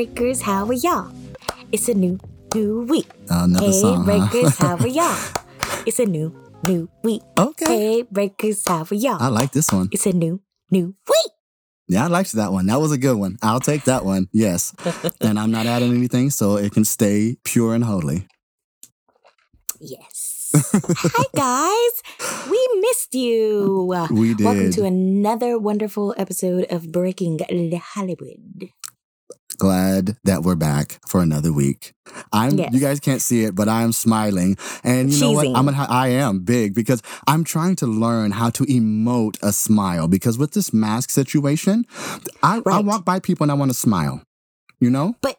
breakers, how are y'all? It's a new, new week. Another hey, song, huh? breakers, how are y'all? It's a new, new week. Okay. Hey, breakers, how are y'all? I like this one. It's a new, new week. Yeah, I liked that one. That was a good one. I'll take that one. Yes. and I'm not adding anything, so it can stay pure and holy. Yes. Hi, guys. We missed you. We did. Welcome to another wonderful episode of Breaking Hollywood. Glad that we're back for another week. I'm. Yes. You guys can't see it, but I am smiling, and you know what? I'm. Gonna, I am big because I'm trying to learn how to emote a smile. Because with this mask situation, I, I walk by people and I want to smile. You know. But,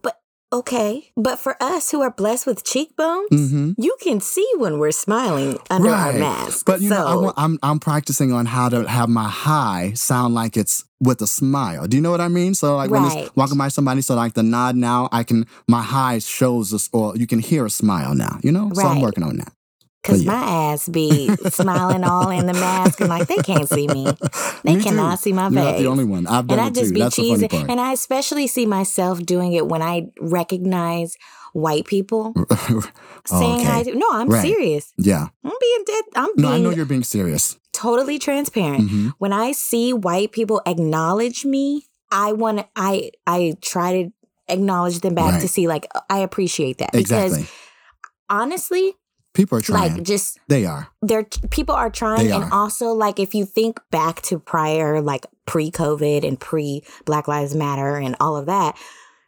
but, okay. But for us who are blessed with cheekbones, Mm-hmm. you can see when we're smiling under our mask. But you know, I, I'm I'm practicing on how to have my high sound like it's with a smile. Do you know what I mean? So like when Right. it's walking by somebody, so like the nod now, I can my high shows us, or you can hear a smile now. You know, so I'm working on that. Cause yeah. my ass be smiling all in the mask and like they can't see me. They Me cannot too. see my You're face. not the only one. I've done and I just too. be That's cheesing. And I especially see myself doing it when I recognize white people saying okay. hi to. No, I'm Right. serious. yeah. I'm being dead. I'm No, I know you're being serious. totally transparent. hmm When I see white people acknowledge me, I want to. I I try to acknowledge them back Right. to see like I appreciate that Exactly. because honestly, People are trying. like just they are. They're people are trying They and are. also like if you think back to prior like pre-covid and pre black lives matter and all of that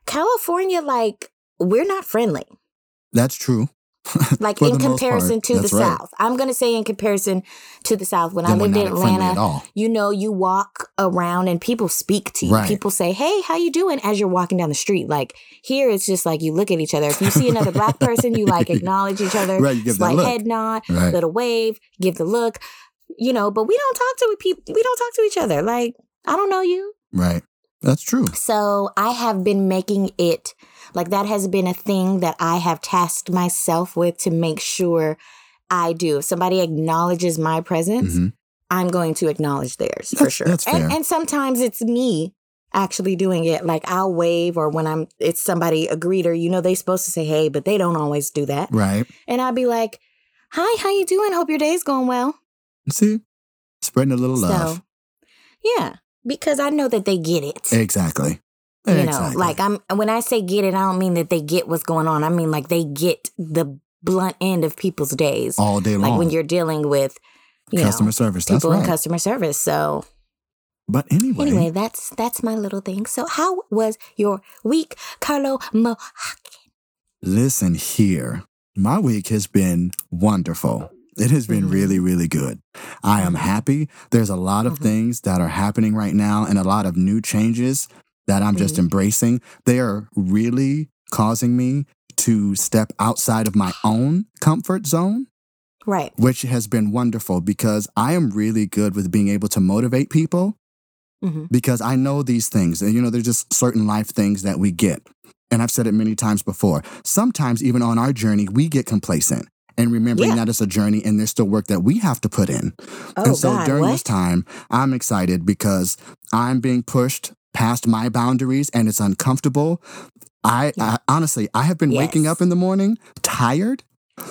california like we're not friendly That's true. like in comparison to the right. south i'm gonna say in comparison to the south when i Then we're lived in atlanta you know you walk around and people speak to you Right. people say hey how you doing as you're walking down the street like here it's just like you look at each other if you see another black person you like acknowledge each other Right, you slight head nod Right. little wave, give the look, you know, but we don't talk to people we don't talk to each other. Like, I don't know you. Right. That's true. So I have been making it like that has been a thing that I have tasked myself with to make sure I do. If somebody acknowledges my presence, hmm I'm going to acknowledge theirs for sure. that's and, fair. and sometimes it's me actually doing it. Like I'll wave or when I'm it's somebody a greeter, you know, they supposed to say hey, but they don't always do that. Right. And I'll be like, Hi, how you doing? Hope your day's going well. See, spreading a little love. Yeah, because I know that they get it. Exactly. You exactly. know, like I'm when I say get it, I don't mean that they get what's going on. I mean like they get the blunt end of people's days. all day long. like when you're dealing with you customer know, service. That's people in customer service. So but anyway, anyway, that's that's my little thing. So how was your week, Carlo Mo? listen here. My week has been wonderful. It has been Mhm. really, really good. I am happy. There's a lot of Mhm. things that are happening right now and a lot of new changes that I'm just Mhm. embracing. They are really causing me to step outside of my own comfort zone. Right. which has been wonderful because I am really good with being able to motivate people hmm because I know these things. And, you know, there's just certain life things that we get. And I've said it many times before. Sometimes, even on our journey, we get complacent and remembering Yeah. that it's a journey and there's still work that we have to put in. Oh and so God, during what? this time, I'm excited because I'm being pushed past my boundaries and it's uncomfortable. I, Yeah. I honestly, I have been waking up in the morning tired,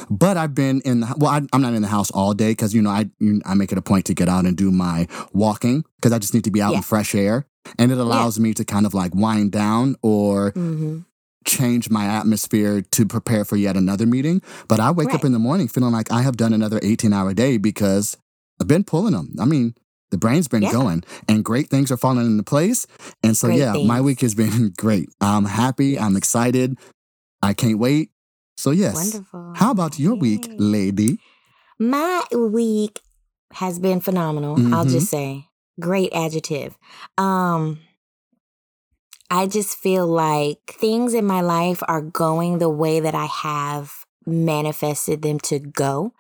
but I've been in the well. I, I'm not in the house all day because you know I you, I make it a point to get out and do my walking because I just need to be out Yeah. in fresh air, and it allows me to kind of like wind down or Mhm. change my atmosphere to prepare for yet another meeting. But I wake up in the morning feeling like I have done another 18 hour day because I've been pulling them. I mean, the brain's been Yeah. going and great things are falling into place. And so, Great yeah, my week has been great. I'm happy. I'm excited. I can't wait. So, yes. Wonderful. How about your week, lady? My week has been phenomenal. I'll Mhm. just say great adjective. Um I just feel like things in my life are going the way that I have manifested them to go.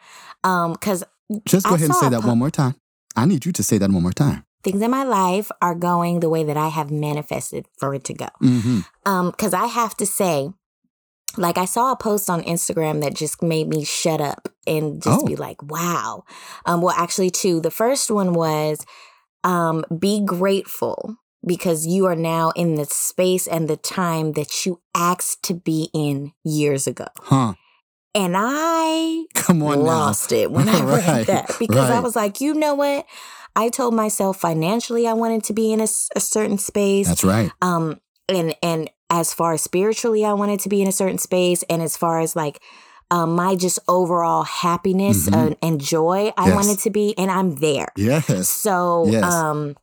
Um cuz Just go I ahead and say that po- one more time. I need you to say that one more time. things in my life are going the way that I have manifested for it to go. hmm Um, cause I have to say, like I saw a post on Instagram that just made me shut up and just Oh. be like, wow. Um, well, actually two. The first one was um be grateful because you are now in the space and the time that you asked to be in years ago. Huh. And I Come on lost it when I read Right, that because I was like, you know what? I told myself financially I wanted to be in a certain space. That's right. um and and as far as spiritually i wanted to be in a certain space and as far as like um, my just overall happiness Mhm. and, and joy i Yes. wanted to be and i'm there Yes. so Yes. um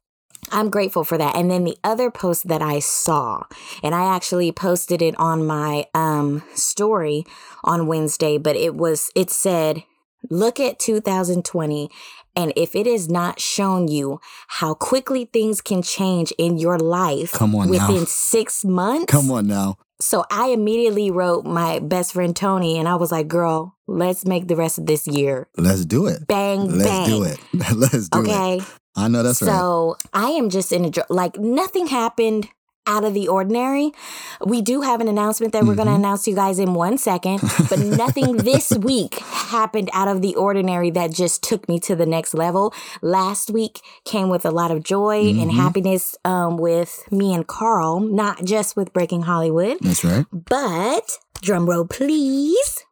I'm grateful for that. And then the other post that I saw, and I actually posted it on my um story on Wednesday, but it was it said, look at 2020 and if it has not shown you how quickly things can change in your life Come on now. within 6 months. Come on now. So I immediately wrote my best friend Tony and I was like, "Girl, let's make the rest of this year Let's do it. bang Let's bang." do it. Let's do it. Okay? I know that's right. so I am just in a like nothing happened out of the ordinary. We do have an announcement that we're going to Mhm. announce to you guys in one second, but nothing this week happened out of the ordinary that just took me to the next level. Last week came with a lot of joy and Mhm. happiness um, with me and Carl, not just with Breaking Hollywood, That's right. but drum roll, please.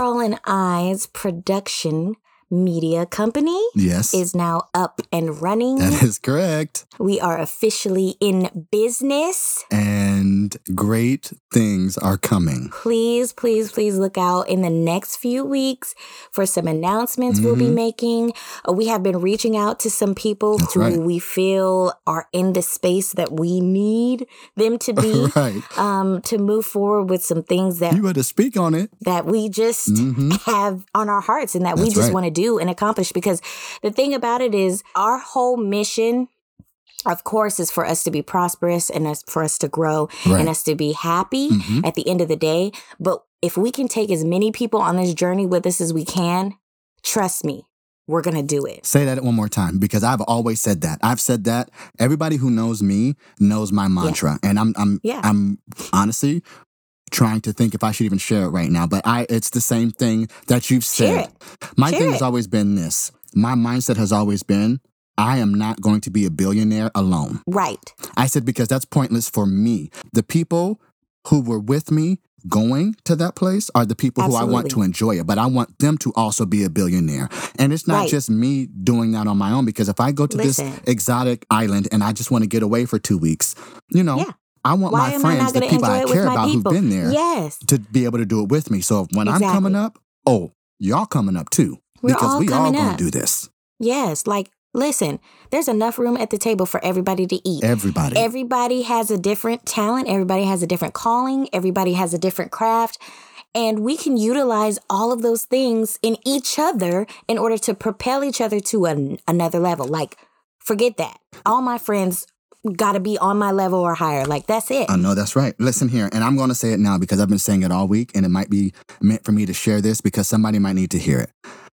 Carl and I's production media company Yes. is now up and running. that is correct. We are officially in business. And great things are coming. Please, please, please look out in the next few weeks for some announcements we'll be Mhm. making. Uh, we have been reaching out to some people That's who right. we feel are in the space that we need them to be. right. Um, to move forward with some things that You had to speak on it. that we just hmm have on our hearts and that we just right. want to do and accomplish because the thing about it is our whole mission of course is for us to be prosperous and us, for us to grow Right. and us to be happy Mhm. at the end of the day but if we can take as many people on this journey with us as we can trust me we're going to do it Say that one more time because I've always said that. I've said that. Everybody who knows me knows my mantra. And I'm I'm Yeah. I'm honestly trying to think if I should even share it right now. But I it's the same thing that you've said. My Share thing it. has always been this. My mindset has always been I am not going to be a billionaire alone. right I said because that's pointless for me. The people who were with me going to that place are the people who I want to enjoy it, but I want them to also be a billionaire. And it's not Right. just me doing that on my own because if I go to Listen. this exotic island and I just want to get away for 2 weeks, you know, Yeah. I want why my friends, the people I care about people who've been there yes to be able to do it with me. So when I'm coming up, oh, y'all coming up too. We're because all we all going to do this. yes like listen there's enough room at the table for everybody to eat Everybody. Everybody has a different talent. Everybody has a different calling. Everybody has a different craft. And we can utilize all of those things in each other in order to propel each other to an, another level. Like, forget that. All my friends got to be on my level or higher. Like, that's it. I know that's right. Listen here, and I'm going to say it now because I've been saying it all week, and it might be meant for me to share this because somebody might need to hear it.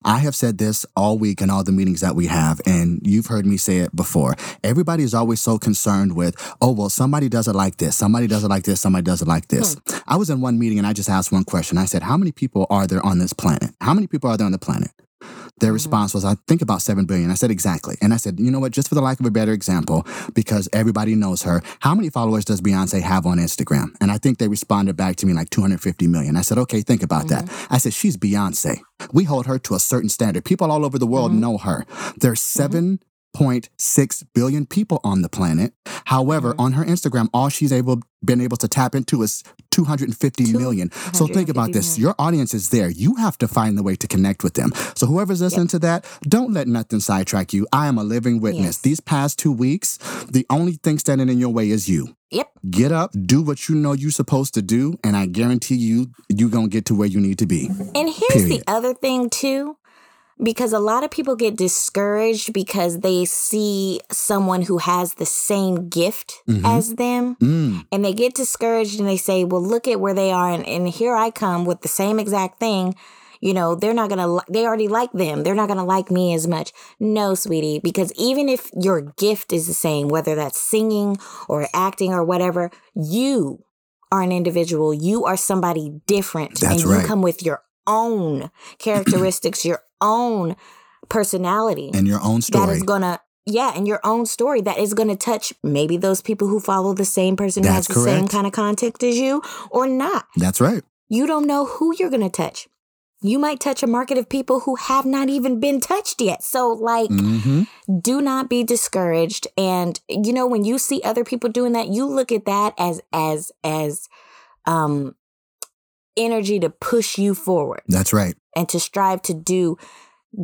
I have said this all week in all the meetings that we have, and you've heard me say it before. Everybody is always so concerned with, oh, well, somebody does it like this, somebody does it like this, somebody does it like this. Hmm. I was in one meeting and I just asked one question. I said, How many people are there on this planet? How many people are there on the planet? Their mm-hmm. response was, I think about 7 billion. I said, Exactly. And I said, You know what? Just for the lack of a better example, because everybody knows her, how many followers does Beyonce have on Instagram? And I think they responded back to me like 250 million. I said, Okay, think about that. Mm-hmm. I said, She's Beyonce. We hold her to a certain standard. People all over the world mm-hmm. know her. There's 7.6 billion people on the planet. However, mm-hmm. on her Instagram, all she's able been able to tap into is 250 million. So think about 250 this. Your audience is there. You have to find the way to connect with them. So whoever's listening to that, don't let nothing sidetrack you. I am a living witness. Yes. These past two weeks, the only thing standing in your way is you. Yep. Get up, do what you know you're supposed to do, and I guarantee you, you're going to get to where you need to be. And here's Period. the other thing, too. Because a lot of people get discouraged because they see someone who has the same gift Mhm. as them. Mm, and they get discouraged and they say, well, look at where they are. And, and here I come with the same exact thing. You know, they're not going to, li- they already like them. They're not going to like me as much. No, sweetie, because even if your gift is the same, whether that's singing or acting or whatever, you are an individual. You are somebody different. That's and you right. come with your own characteristics, your own personality And your own that story. is gonna yeah, and your own story that is gonna touch maybe those people who follow the same person who has That's the same kind of content as you or not. That's right. You don't know who you're gonna touch. You might touch a market of people who have not even been touched yet. So like hmm do not be discouraged and you know when you see other people doing that you look at that as as as um energy to push you forward That's right. And to strive to do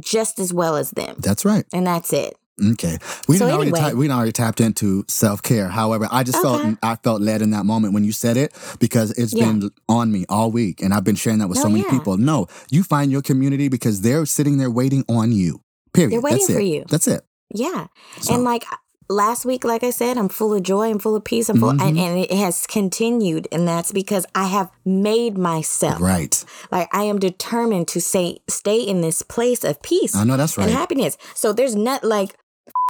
just as well as them That's right. and that's it Okay. We So already anyway. ta- we already tapped into self care. However, I just Okay. felt I felt led in that moment when you said it because it's Yeah. been on me all week and I've been sharing that with No, so many yeah. people. No, you find your community because they're sitting there waiting on you. Period. They're waiting That's for it. you. That's it. yeah So, and like last week like i said i'm full of joy i'm full of peace i'm full and, Mhm. and it has continued and that's because i have made myself right. like i am determined to say stay in this place of peace I know that's right. and happiness. So there's not like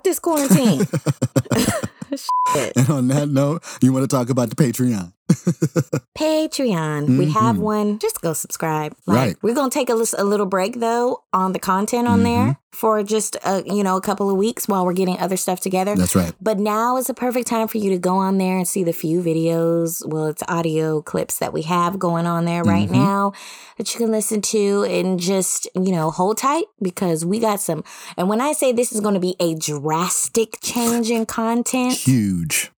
this quarantine. And on that note, you want to talk about the Patreon. Patreon, we have Mhm. one. Just go subscribe. Like, Right. We're gonna take a, little break though on the content on there Mm-hmm. for just a, you know a couple of weeks while we're getting other stuff together. That's right. But now is a perfect time for you to go on there and see the few videos. Well, it's audio clips that we have going on there right Mhm. now that you can listen to and just, you know, hold tight because we got some. And when I say this is going to be a drastic change in content, Huge.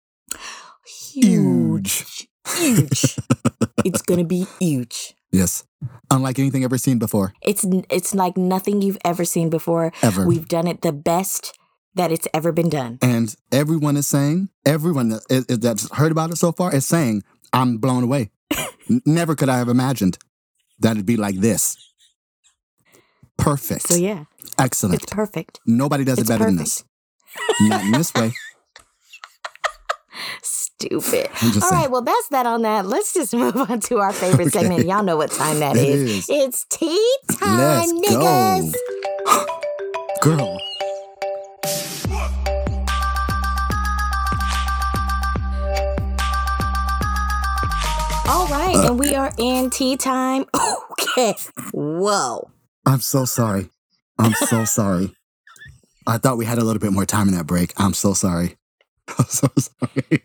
huge, huge. It's going to be huge. Yes. Unlike anything ever seen before. It's it's like nothing you've ever seen before. Ever. We've done it the best that it's ever been done. And everyone is saying, everyone that, is, that's heard about it so far is saying, I'm blown away. Never could I have imagined that it'd be like this. Perfect. So yeah, Excellent. it's perfect. Nobody does It's it better than this. Not in this way. Stupid. All saying. right, well, that's that on that. Let's just move on to our favorite Okay. segment. Y'all know what time that It is. is. It's tea time, Let's niggas. go. Girl. All right, uh. and we are in tea time. Okay. Whoa. I'm so sorry. I'm so sorry. I thought we had a little bit more time in that break. I'm so sorry. I'm so sorry.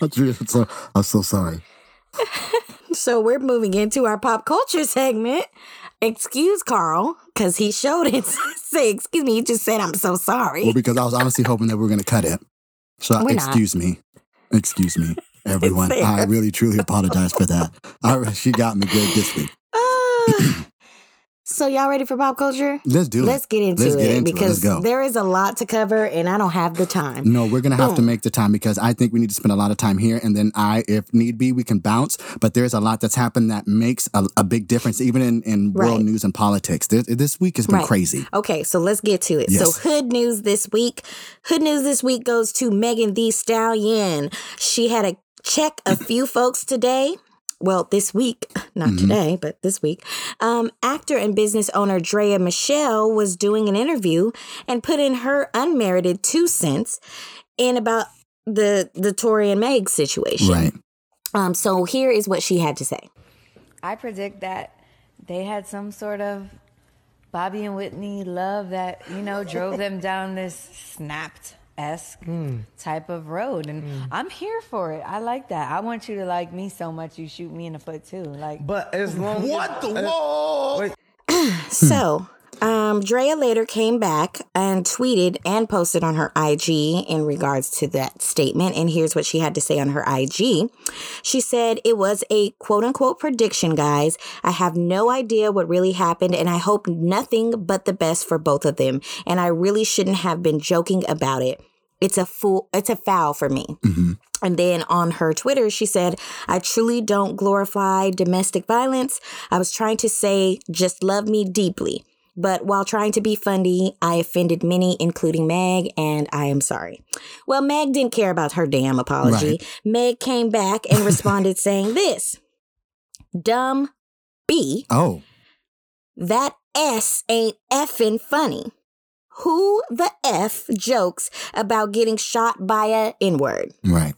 I'm so, I'm so sorry. So we're moving into our pop culture segment. Excuse Carl, because he showed it. Say, excuse me, he just said, I'm so sorry. Well, because I was honestly hoping that we were going to cut it. So We're not. excuse me. Excuse me, everyone. I really, truly apologize for that. I, she got me good this week. Ah. so y'all ready for pop culture? Let's do Let's it. get Let's it get into it. because there is a lot to cover and I don't have the time. No, we're gonna have to make the time because I think we need to spend a lot of time here, and then I, if need be, we can bounce. But there's a lot that's happened that makes a, a big difference, even in, in world Right. news and politics. This, this week has been Right. crazy. Okay, so let's get to it. Yes. So, hood news this week. Hood news this week goes to Megan Thee Stallion. She had a check a few folks today. Well, this week, not Mhm. today, but this week. Um, actor and business owner Drea Michelle was doing an interview and put in her unmerited two cents in about the the Tory and Meg situation. Right. Um, so here is what she had to say. I predict that they had some sort of Bobby and Whitney love that, you know, drove them down this snapped esque hmm. type of road. And hmm. I'm here for it. I like that. I want you to like me so much you shoot me in the foot too. Like But as long What the whoa? So, um, Drea later came back and tweeted and posted on her IG in regards to that statement. And here's what she had to say on her IG. She said, It was a quote unquote prediction, guys. I have no idea what really happened, and I hope nothing but the best for both of them. And I really shouldn't have been joking about it. It's a fool, it's a foul for me. And then on her Twitter, she said, I truly don't glorify domestic violence. I was trying to say, just love me deeply. But while trying to be funny, I offended many, including Meg, and I am sorry. Well, Meg didn't care about her damn apology. Meg came back and responded saying this Dumb B, Oh, that S ain't effing funny. Who the F jokes about getting shot by a N word? right.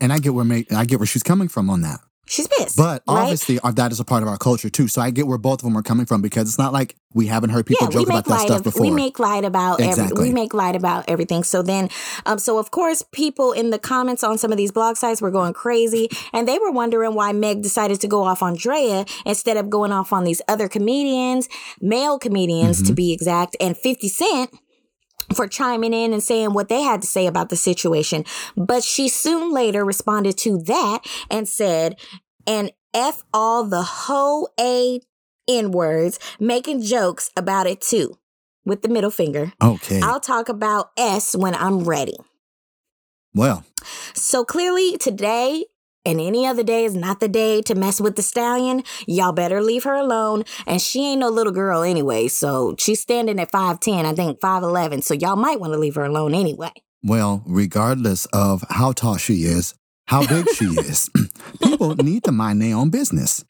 And I get where Meg, I get where she's coming from on that. She's pissed. But right? obviously, uh, that is a part of our culture too. So I get where both of them are coming from because it's not like we haven't heard people yeah, joke about that stuff of before. we make light about every, Exactly. we make light about everything. So then, um, so of course, people in the comments on some of these blog sites were going crazy, and they were wondering why Meg decided to go off on Drea instead of going off on these other comedians, male comedians Mm-hmm. to be exact, and Fifty Cent for chiming in and saying what they had to say about the situation. But she soon later responded to that and said, and F all the whole A N words, making jokes about it too, with the middle finger. okay. I'll talk about S when I'm ready. well, So clearly today and any other day is not the day to mess with the stallion. Y'all better leave her alone. And she ain't no little girl anyway. So she's standing at 5'10, I think 5'11. So y'all might want to leave her alone anyway. well, regardless of how tall she is, how big she is, people need to mind their own business.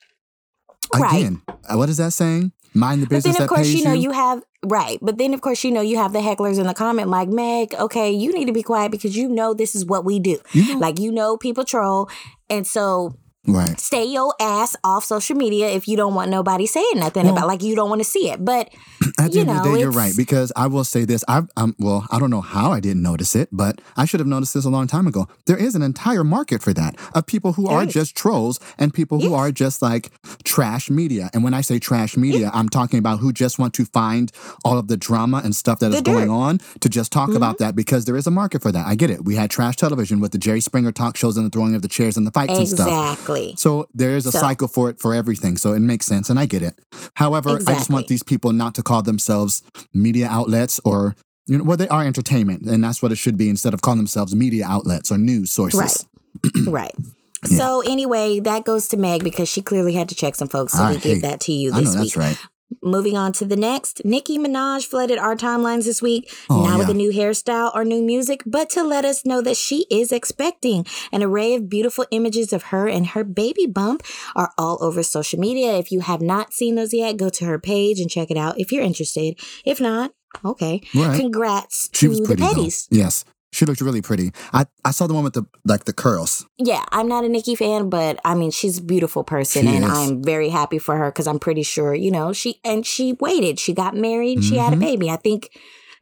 Right. Again, uh, what is that saying? Mind the But then, of course, you know, you have, right. But then, of course, you know, you have the hecklers in the comment like, Meg, okay, you need to be quiet because you know this is what we do. You know- Like, you know, people troll. And so right. stay your ass off social media if you don't want nobody saying nothing Well- about, like, you don't want to see it. But, At the you end of the know, day, you're right because I will say this. I, um, well, I don't know how I didn't notice it, but I should have noticed this a long time ago. There is an entire market for that of people who There are just trolls and people who Yes. are just like trash media. And when I say trash media, I'm talking about who just want to find all of the drama and stuff that is The going dirt. on to just talk Mm-hmm. about that because there is a market for that. I get it. We had trash television with the Jerry Springer talk shows and the throwing of the chairs and the fights and stuff. Exactly. So there is a So- cycle for it for everything. So it makes sense, and I get it. However, I just want these people not to call themselves media outlets or you know, well, they are entertainment, and that's what it should be instead of calling themselves media outlets or news sources. Right. right. So anyway, that goes to Meg because she clearly had to check some folks. So I we give that to you I this know week. that's right. Moving on to the next, Nicki Minaj flooded our timelines this week, Oh, not with a new hairstyle or new music, but to let us know that she is expecting. An array of beautiful images of her and her baby bump are all over social media. If you have not seen those yet, go to her page and check it out if you're interested. If not, okay. Right. Congrats She to was the pretty. Though. petties. Yes, she looked really pretty. I I saw the one with the like the curls. Yeah, I'm not a Nicki fan, but I mean, she's a beautiful person, She and is. I'm very happy for her because I'm pretty sure, you know, she and she waited. She got married. She had a Mhm. baby. I think,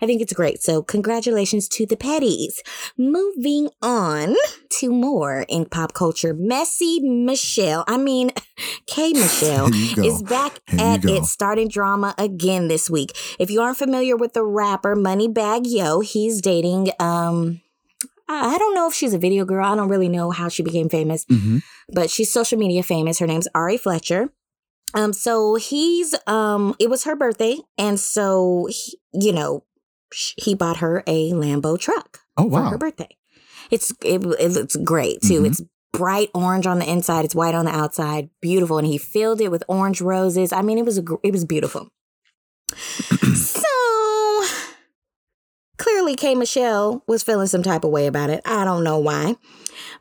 I think it's great. So congratulations to the Petties. Moving on to more in pop culture. Messy Michelle, I mean, K Michelle Here you go. is back Here at it, starting drama again this week. If you aren't familiar with the rapper Moneybagg Yo, he's dating um. I don't know if she's a video girl. I don't really know how she became famous, hmm but she's social media famous. Her name's Ari Fletcher. Um, so he's um, it was her birthday, and so he, you know, he bought her a Lambo truck Oh for wow. her birthday. It's it, looks great too. Mhm. It's bright orange on the inside. It's white on the outside. Beautiful, and he filled it with orange roses. I mean, it was a, it was beautiful. so clearly, K Michelle was feeling some type of way about it. I don't know why.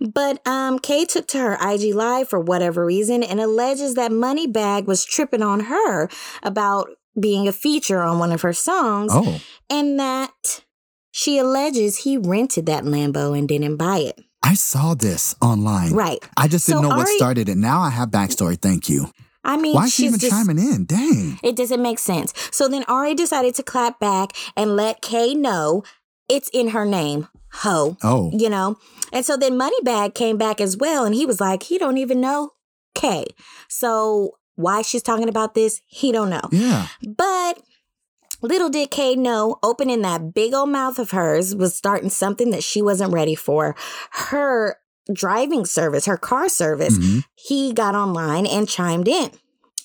But um, Kay took to her IG Live for whatever reason and alleges that Moneybagg was tripping on her about being a feature on one of her songs Oh, and that she alleges he rented that Lambo and didn't buy it. I saw this online. Right. I just didn't So know what Ari- started it. Now I have backstory. Thank you. I mean, Why is she she's even just, chiming in? Dang. It doesn't make sense. So then Ari decided to clap back and let Kay know it's in her name, ho. Oh, You know? And so then Moneybagg came back as well and he was like, he don't even know Kay. So why she's talking about this, he don't know. yeah. But little did Kay know, opening that big old mouth of hers was starting something that she wasn't ready for. Her driving service, her car service, Mhm. he got online and chimed in.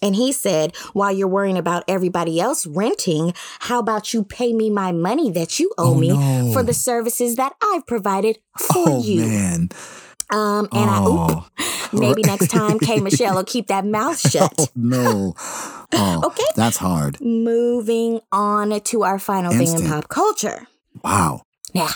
And he said, while you're worrying about everybody else renting, how about you pay me my money that you owe Oh, me no. for the services that I've provided for Oh you? man. Um, and I, oop, oh. maybe next time K Michelle will keep that mouth shut. Oh no. Oh, Okay. That's hard. Moving on to our final thing in pop culture. Wow. Now,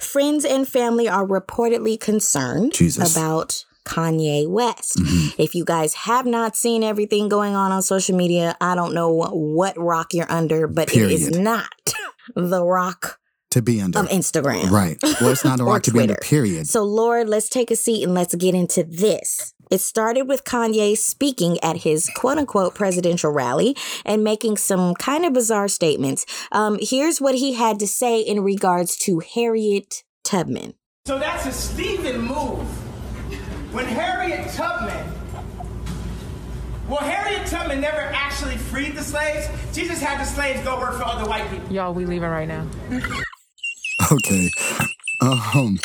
friends and family are reportedly concerned Jesus. about Kanye West. Mhm. If you guys have not seen everything going on on social media, I don't know what rock you're under, but it is not the rock To be under. of Instagram. Right. Well, it's not a Or rock to be under, Twitter. period. So, Lord, let's take a seat and let's get into this. It started with Kanye speaking at his quote unquote presidential rally and making some kind of bizarre statements. Um, here's what he had to say in regards to Harriet Tubman. So that's a Stephen move. When Harriet Tubman, well, Harriet Tubman never actually freed the slaves. She just had the slaves go work for other white people. Y'all, we leaving right now. Okay. Um,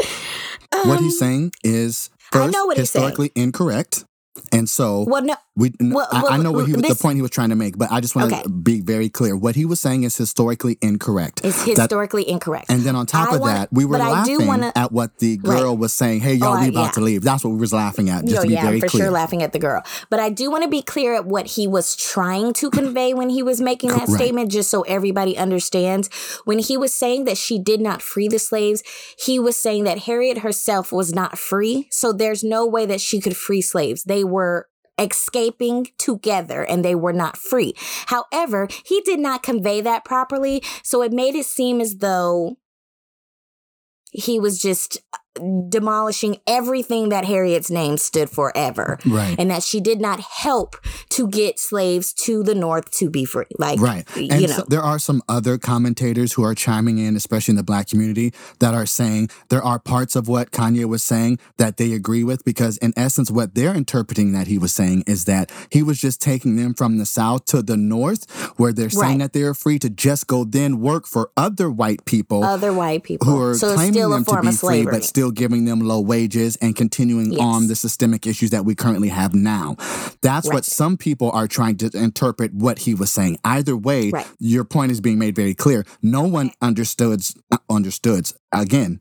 what he's saying is first know what he's saying. historically incorrect. And so Well, no. we well, I, I know what he was, this- the point he was trying to make, but I just want to Okay. be very clear. What he was saying is historically incorrect. It's That- historically incorrect. and then on top of wanna- that, we were but I do laughing wanna- at what the girl was saying. Hey, y'all, Oh, we about yeah. to leave. That's what we was laughing at. Just No, to oh, be yeah, very for clear. sure laughing at the girl. But I do want to be clear at what he was trying to convey when he was making that Right. statement, just so everybody understands. When he was saying that she did not free the slaves, he was saying that Harriet herself was not free. So there's no way that she could free slaves. They were escaping together and they were not free. However, he did not convey that properly. So it made it seem as though he was just demolishing everything that Harriet's name stood for ever. Right. And that she did not help to get slaves to the North to be free. Like, Right. you And know. so there are some other commentators who are chiming in, especially in the black community, that are saying there are parts of what Kanye was saying that they agree with because, in essence, what they're interpreting that he was saying is that he was just taking them from the South to the North, where they're saying Right. that they're free to just go then work for other white people. other white people who are so claiming still a them to be free, slavery. but still giving them low wages and continuing Yes. on the systemic issues that we currently have now. That's Right. what some people are trying to interpret what he was saying. Either way, Right. your point is being made very clear. No one understood. Understood again.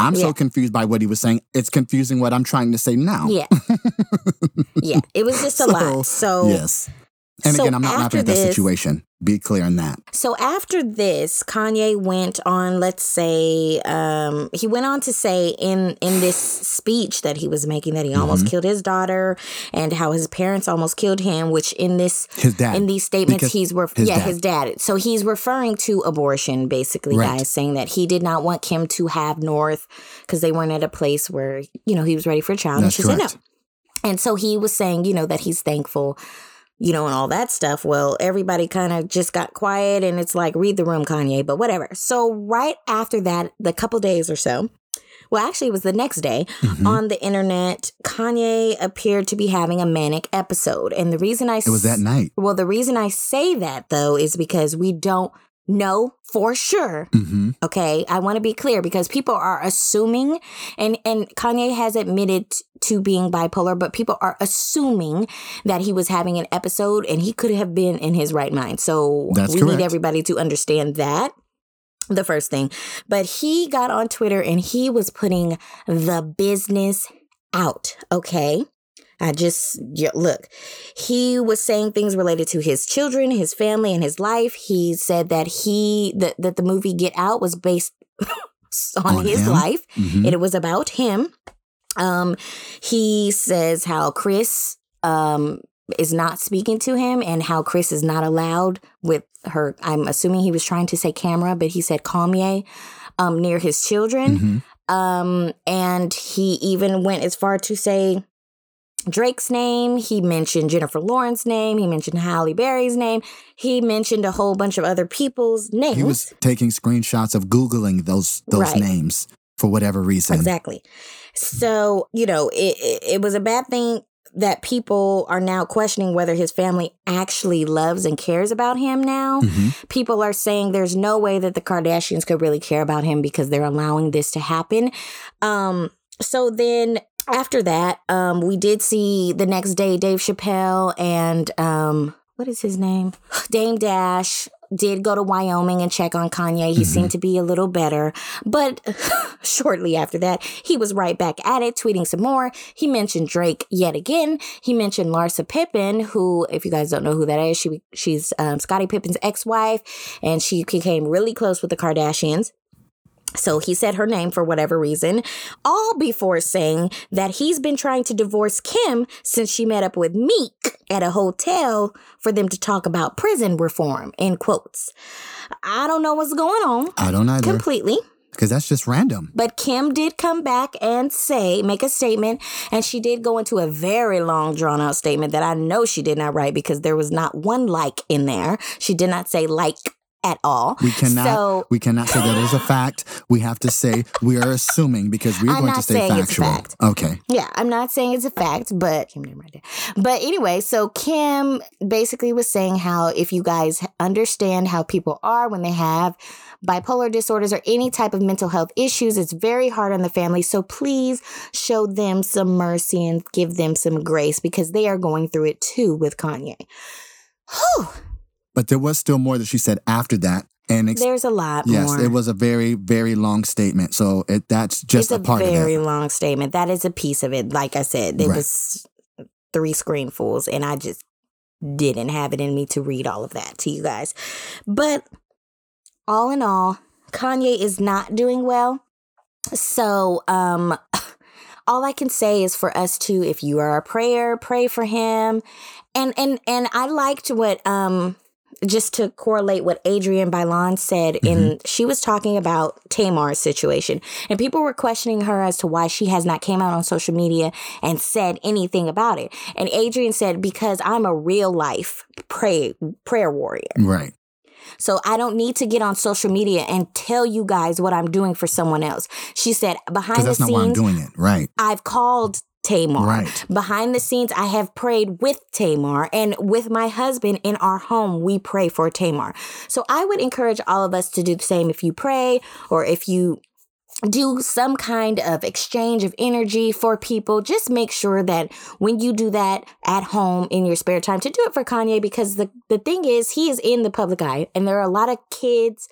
I'm so confused by what he was saying. It's confusing what I'm trying to say now. yeah. yeah. It was just a lot. So yes. And so again, I'm not laughing at that this- situation. Be clear on that. So after this, Kanye went on, let's say, um, he went on to say in in this speech that he was making that he almost Mm-hmm. killed his daughter and how his parents almost killed him, which in this His dad. in these statements Because he's ref- his yeah, dad. his dad. So he's referring to abortion basically, Right. guys, saying that he did not want Kim to have North because they weren't at a place where, you know, he was ready for a child. That's and she said correct. no. And so he was saying, you know, that he's thankful, you know, and all that stuff. Well, everybody kind of just got quiet and it's like, read the room, Kanye, but whatever. So, right after that, the couple days or so, well, actually, it was the next day Mm-hmm. on the internet, Kanye appeared to be having a manic episode. And the reason I It was that night. well, the reason I say that though is because we don't know for sure. hmm Okay, I want to be clear because people are assuming, and and Kanye has admitted to being bipolar, but people are assuming that he was having an episode and he could have been in his right mind. So That's we correct. need everybody to understand that. The first thing, but he got on Twitter and he was putting the business out. Okay. I just yeah, look. He was saying things related to his children, his family, and his life. He said that he that that the movie Get Out was based on, On his him? life. Mhm. It was about him. Um, he says how Kris um is not speaking to him and how Kris is not allowed with her. I'm assuming he was trying to say camera, but he said Kanye um near his children. Mhm. Um, and he even went as far to say Drake's name. He mentioned Jennifer Lawrence's name. He mentioned Halle Berry's name. He mentioned a whole bunch of other people's names. He was taking screenshots of Googling those those Right. names for whatever reason. Exactly. So, you know, it, it, it was a bad thing that people are now questioning whether his family actually loves and cares about him now. Mhm. People are saying there's no way that the Kardashians could really care about him because they're allowing this to happen. Um, so then after that, um, we did see the next day Dave Chappelle and um, what is his name? Dame Dash did go to Wyoming and check on Kanye. He seemed to be a little better. But shortly after that, he was right back at it, tweeting some more. He mentioned Drake yet again. He mentioned Larsa Pippen, who, if you guys don't know who that is, she she's um, Scottie Pippen's ex-wife, and she became really close with the Kardashians. So he said her name for whatever reason, all before saying that he's been trying to divorce Kim since she met up with Meek at a hotel for them to talk about prison reform, in quotes. I don't know what's going on I don't either. completely. because that's just random. But Kim did come back and say, make a statement, and she did go into a very long, drawn out statement that I know she did not write because there was not one like in there. She did not say like at all. We cannot. So, we cannot say that is a fact. We have to say we are assuming because we are I'm going to not stay it's a factual. fact. Okay. Yeah, I'm not saying it's a fact, but Kim didn't write it. But anyway, so Kim basically was saying how if you guys understand how people are when they have bipolar disorders or any type of mental health issues, it's very hard on the family. So please show them some mercy and give them some grace because they are going through it too with Kanye. Whew, But there was still more that she said after that. And ex- there's a lot yes, more. it was a very, very long statement. So it, that's just it's a, part of it. That's a very long statement. That is a piece of it. Like I said, there Right. was three screenfuls, and I just didn't have it in me to read all of that to you guys. But all in all, Kanye is not doing well. So, um, all I can say is for us to, if you are a prayer, pray for him. And and and I liked what um just to correlate what Adrienne Bailon said in mm-hmm. she was talking about Tamar's situation and people were questioning her as to why she has not came out on social media and said anything about it. And Adrienne said because I'm a real life pray prayer warrior. Right. So I don't need to get on social media and tell you guys what I'm doing for someone else. She said behind the that's not why I'm scenes doing it. Right. I've called Tamar. Right. Behind the scenes, I have prayed with Tamar and with my husband in our home, we pray for Tamar. So I would encourage all of us to do the same if you pray or if you do some kind of exchange of energy for people. Just make sure that when you do that at home in your spare time to do it for Kanye because the, the thing is he is in the public eye and there are a lot of kids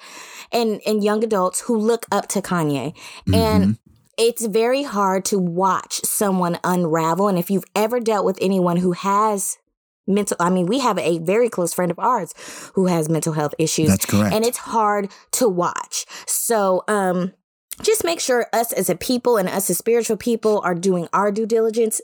and, and young adults who look up to Kanye. And mm-hmm. It's very hard to watch someone unravel. And if you've ever dealt with anyone who has mental, I mean, we have a very close friend of ours who has mental health issues. That's correct. And it's hard to watch. So, um, just make sure us as a people and us as spiritual people are doing our due diligence.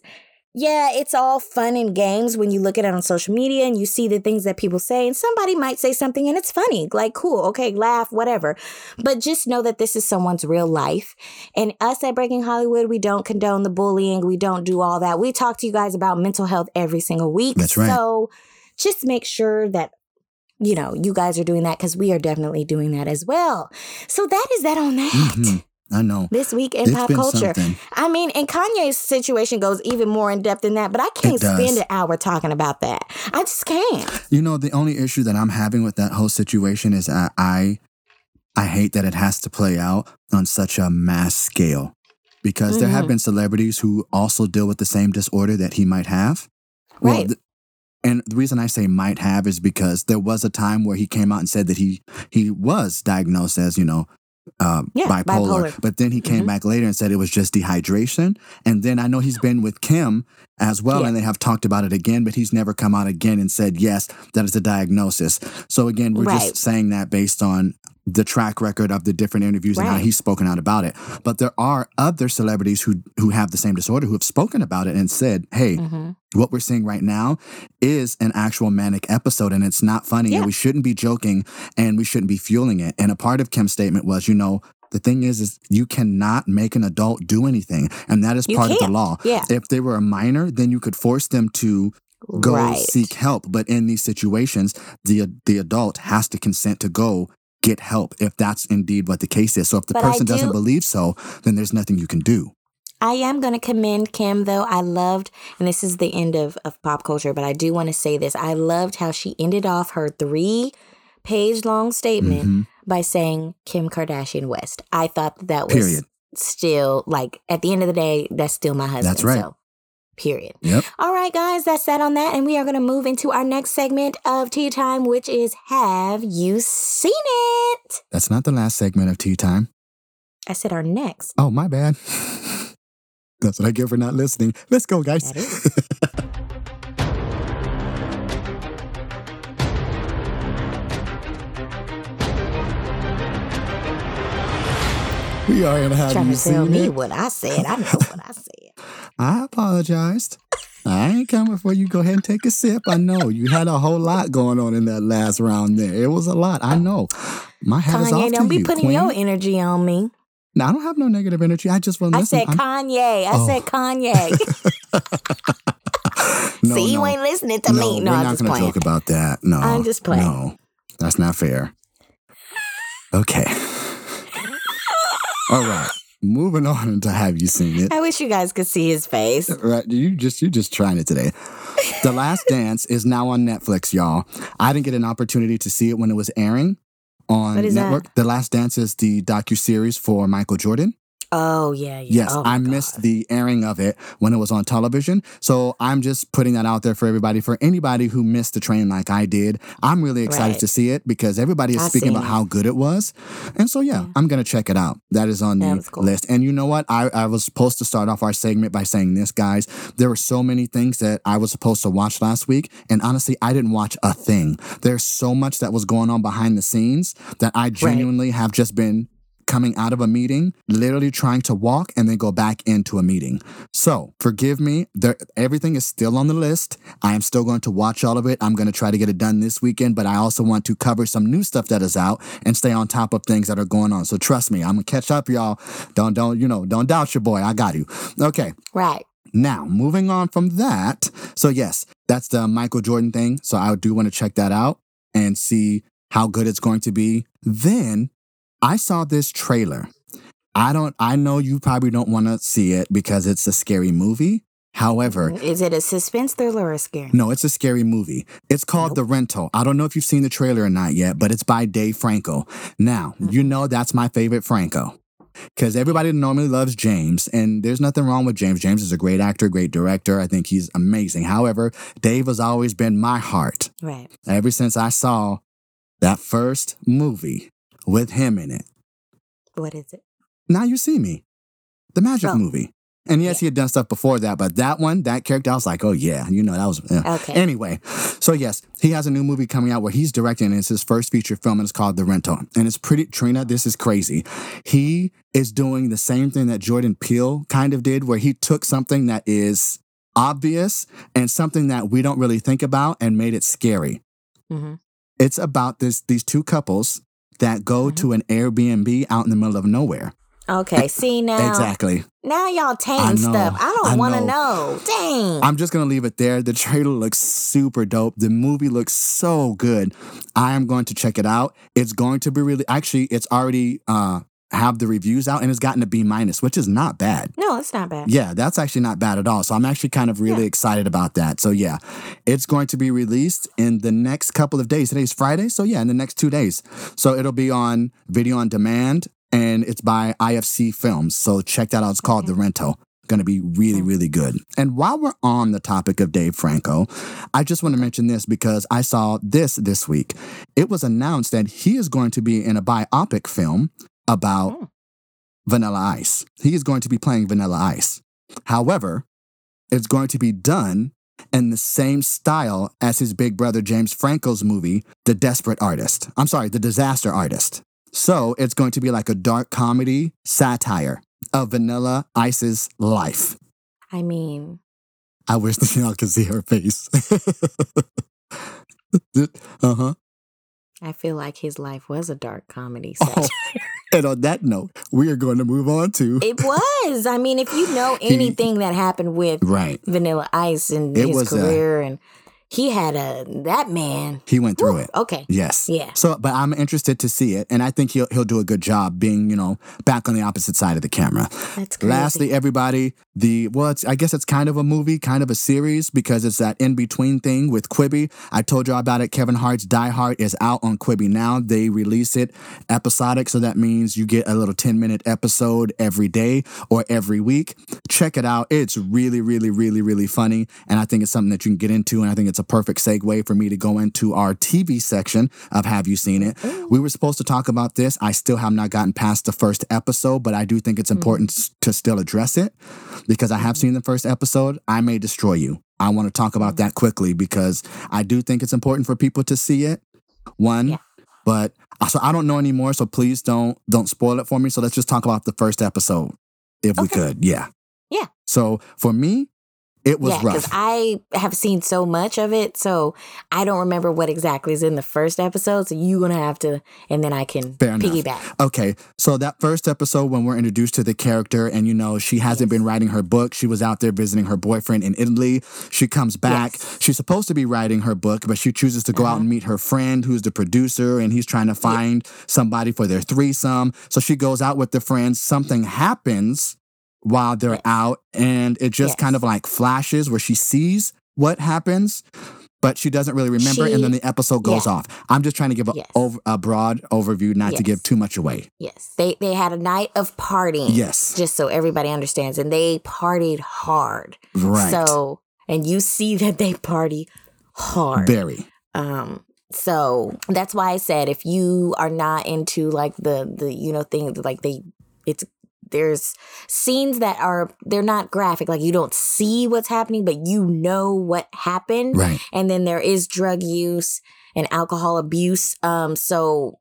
Yeah, it's all fun and games when you look at it on social media and you see the things that people say, and somebody might say something and it's funny, like, cool, okay, laugh, whatever. But just know that this is someone's real life. And us at Breaking Hollywood, we don't condone the bullying, we don't do all that. We talk to you guys about mental health every single week. That's right. So just make sure that you know, you guys are doing that because we are definitely doing that as well. So that is that on that. Mhm. I know. This week in It's pop culture. something. I mean, and Kanye's situation goes even more in depth than that, but I can't spend an hour talking about that. I just can't. You know, the only issue that I'm having with that whole situation is I, I, I hate that it has to play out on such a mass scale, because there Mm-hmm. have been celebrities who also deal with the same disorder that he might have. Well, Right. th- and the reason I say might have is because there was a time where he came out and said that he he was diagnosed as you know uh, Yeah, bipolar, bipolar. but then he came Mhm. back later and said it was just dehydration. And then I know he's been with Kim as well, Yeah. and they have talked about it again, but he's never come out again and said yes, that is a diagnosis. So again, we're Right. just saying that based on the track record of the different interviews and how he's spoken out about it. But there are other celebrities who who have the same disorder who have spoken about it and said, "Hey, Mm-hmm. what we're seeing right now is an actual manic episode and it's not funny Yeah. and we shouldn't be joking and we shouldn't be fueling it." And a part of Kim's statement was, you know, the thing is, is you cannot make an adult do anything, and that is You part of the law. Yeah. If they were a minor, then you could force them to go Right. seek help. But in these situations, the the adult has to consent to go get help if that's indeed what the case is. So if the But person doesn't believe so, then there's nothing you can do. I am going to commend Kim, though. I loved, and this is the end of, of pop culture, but I do want to say this. I loved how she ended off her three page long statement Mhm. by saying Kim Kardashian West. I thought that, that was Period. still, like, at the end of the day, that's still my husband. That's right. So, period. Yep. All right, guys, that's that on that. And we are going to move into our next segment of Tea Time, which is Have You Seen It? That's not the last segment of Tea Time. I said our next. Oh, my bad. That's what I get for not listening. Let's go, guys. we are in Have Trying You to tell me It? what I said. I know what I said. I apologized. I ain't coming for you. Go ahead and take a sip. I know you had a whole lot going on in that last round there. It was a lot. I know. My hat is off Kanye, to don't be you, putting Queen. your energy on me. No, I don't have no negative energy. I just want to I listen. said I'm- Kanye. I Oh. said Kanye. no, See, you no. ain't listening to me. No, we're I'm not just gonna playing. joke about that. No, I'm just playing. No, that's not fair. Okay. All right. Moving on to have you seen it? I wish you guys could see his face. Uh, right, you just you just trying it today. The Last Dance is now on Netflix, y'all. I didn't get an opportunity to see it when it was airing on What is that? network. The Last Dance is the docu series for Michael Jordan. Oh yeah, yeah. Yes, Oh, I God. missed the airing of it when it was on television. So I'm just putting that out there for everybody. For anybody who missed the train like I did, I'm really excited Right. to see it because everybody is I speaking about it. how good it was. And so, yeah, I'm going to check it out. That is on That the cool. list. And you know what? I, I was supposed to start off our segment by saying this, guys. There were so many things that I was supposed to watch last week. And honestly, I didn't watch a thing. There's so much that was going on behind the scenes that I genuinely have just been coming out of a meeting, literally trying to walk and then go back into a meeting. So forgive me. There, everything is still on the list. I am still going to watch all of it. I'm going to try to get it done this weekend, but I also want to cover some new stuff that is out and stay on top of things that are going on. So trust me, I'm gonna catch up, y'all. Don't, don't, you know, don't doubt your boy. I got you. Okay. Right. Now, moving on from that. So, yes, that's the Michael Jordan thing. So, I do want to check that out and see how good it's going to be. Then I saw this trailer. I don't, I know you probably don't want to see it because it's a scary movie. However, mm, Is it a suspense thriller or a scare? no, it's a scary movie. It's called Nope. The Rental. I don't know if you've seen the trailer or not yet, but it's by Dave Franco. Now, you mm-hmm. know that's my favorite Franco. Because everybody normally loves James, and there's nothing wrong with James. James is a great actor, great director. I think he's amazing. However, Dave has always been my heart Right. ever since I saw that first movie with him in it. What is it? Now You See Me, the magic Oh. movie. And yes, he had done stuff before that, but that one, that character, I was like, oh yeah, you know, that was. yeah. Okay. Anyway, so yes, he has a new movie coming out where he's directing, and it's his first feature film, and it's called The Rental. And it's pretty, Trina, this is crazy. He is doing the same thing that Jordan Peele kind of did, where he took something that is obvious and something that we don't really think about and made it scary. hmm It's about this these two couples that go Mm-hmm. to an Airbnb out in the middle of nowhere. Okay. See now. Exactly. Now y'all tainting stuff. I don't want to know. know. Dang. I'm just gonna leave it there. The trailer looks super dope. The movie looks so good. I am going to check it out. It's going to be really actually it's already uh have the reviews out and it's gotten a B minus, which is not bad. no, it's not bad. Yeah, that's actually not bad at all. So I'm actually kind of really Yeah. excited about that. So yeah, it's going to be released in the next couple of days. Today's Friday, so yeah, in the next two days. So it'll be on video on demand, and it's by IFC Films. So check that out. It's called The Rental. Going to be really, really good. And while we're on the topic of Dave Franco, I just want to mention this because I saw this this week. It was announced that he is going to be in a biopic film about Hmm. Vanilla Ice. He is going to be playing Vanilla Ice. However, it's going to be done in the same style as his big brother James Franco's movie, The Desperate Artist. I'm sorry, The Disaster Artist. So it's going to be like a dark comedy satire of Vanilla Ice's life. I mean, I wish that y'all could see her face. uh huh. I feel like his life was a dark comedy Oh, and on that note, we are going to move on to. It was. I mean, if you know He- anything that happened with right. Vanilla Ice and It his uh, career, and he had a that man. He went through Whew, it. Okay. Yes. Yeah. So, but I'm interested to see it, and I think he'll he'll do a good job being, you know, back on the opposite side of the camera. That's crazy. Lastly, everybody, the well, it's, I guess it's kind of a movie, kind of a series because it's that in between thing with Quibi. I told y'all about it. Kevin Hart's Die Hart is out on Quibi now. They release it episodic, so that means you get a little 10 minute episode every day or every week. Check it out. It's really, really, really, really funny, and I think it's something that you can get into. And I think it's a perfect segue for me to go into our TV section of Have You Seen It? We were supposed to talk about this. I still have not gotten past the first episode, but I do think it's hmm. important s- to still address it because I have mm-hmm. seen the first episode. I May Destroy You. I want to talk about mm. that quickly because I do think it's important for people to see it. One, Yeah. but uh, so I don't know anymore, so please don't don't spoil it for me. So let's just talk about the first episode if we could. Yeah. Yeah. So for me, It was yeah, rough. I have seen so much of it, so I don't remember what exactly is in the first episode. So you're gonna have to, and then I can Fair enough. piggyback. Okay, so that first episode when we're introduced to the character, and you know she hasn't been writing her book. She was out there visiting her boyfriend in Italy. She comes back. Yes. She's supposed to be writing her book, but she chooses to go out uh-huh. and meet her friend, who's the producer, and he's trying to find somebody for their threesome. So she goes out with the friends. Something happens while they're out, and it just Yes. kind of like flashes where she sees what happens. But she doesn't really remember, and then the episode goes yeah. off. I'm just trying to give a, Yes. over, a broad overview, not to give too much away. Yes, they they had a night of partying. Yes. just so everybody understands, and they partied hard. Right. So, and you see that they party hard. Very. Um, so that's why I said if you are not into like the the you know thing like they it's there's scenes that are they're not graphic. Like you don't see what's happening but you know what happened. Right. and then there is drug use and alcohol abuse. Um so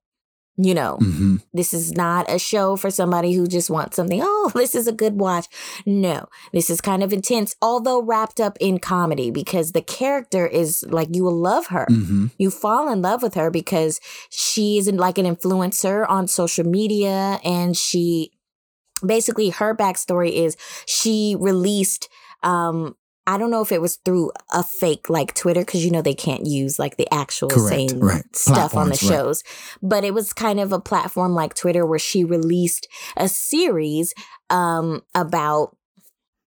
you know hmm this is not a show for somebody who just wants something oh this is a good watch. No this is kind of intense although wrapped up in comedy because the character is like you will love her. Hmm you fall in love with her because she is like an influencer on social media and she basically her backstory is she released um I don't know if it was through a fake like Twitter because you know they can't use like the actual Correct, same right. stuff on the Platforms, right. shows, but it was kind of a platform like Twitter where she released a series um about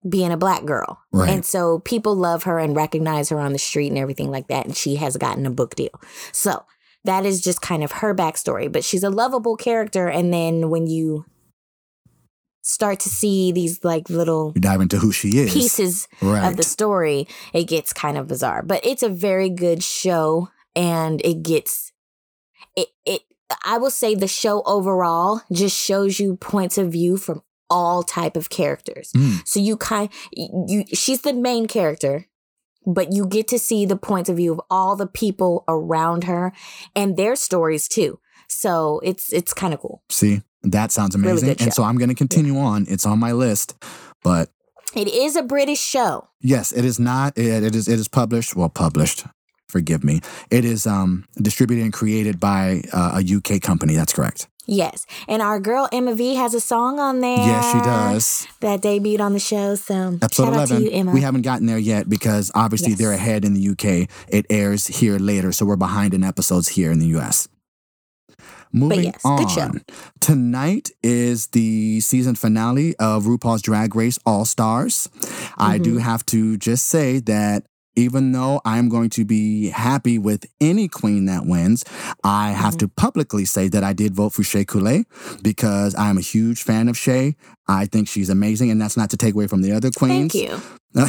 being a black girl. Right. And so people love her and recognize her on the street and everything like that. And she has gotten a book deal. So that is just kind of her backstory. But she's a lovable character. And then when you start to see these like little You dive into who she is. pieces Right. of the story, it gets kind of bizarre. But it's a very good show and it gets it it I will say the show overall just shows you points of view from all type of characters. Mm. So you kind you she's the main character, but you get to see the points of view of all the people around her and their stories too. So it's it's kind of cool. See, that sounds Really amazing. good and so I'm going to continue on. It's on my list, but It is a British show. yes, it is not. It, it is. It is published. Well, published. Forgive me. It is um, distributed and created by uh, a UK company. That's correct. Yes. And our girl Emma V has a song on there. Yes, she does. That debuted on the show. So Episode shout out 11. to you, Emma. We haven't gotten there yet because obviously Yes. they're ahead in the UK. It airs here later, so we're behind in episodes here in the US. Moving yes, on. good show. Tonight is the season finale of RuPaul's Drag Race All Stars. I do Mm-hmm. have to just say that even though I'm going to be happy with any queen that wins, I have Mm-hmm. to publicly say that I did vote for Shea Coulee because I'm a huge fan of Shea. I think she's amazing, and that's not to take away from the other queens. Thank you.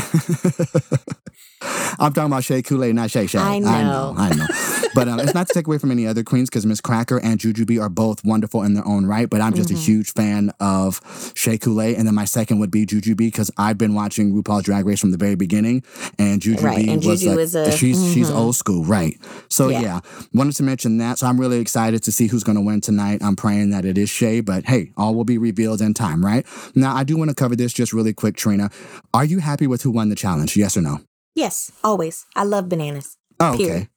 I'm talking about Shea Coulee, not Shay Shay. I I know. know. I know. but um, it's not to take away from any other queens because Miz Cracker and Jujubee are both wonderful in their own right. But I'm just Mm-hmm. a huge fan of Shea Coulee. And then my second would be Jujubee because I've been watching RuPaul's Drag Race from the very beginning. And Jujubee Right, and was Juju like, is a- she's, she's mhm. old school. Right. So yeah. Yeah. wanted to mention that. So I'm really excited to see who's going to win tonight. I'm praying that it is Shay, but hey, all will be revealed in time, right? Now, I do want to cover this just really quick, Trina. Are you happy with who won the challenge? Yes or no? Yes, always. I love bananas. Oh, okay.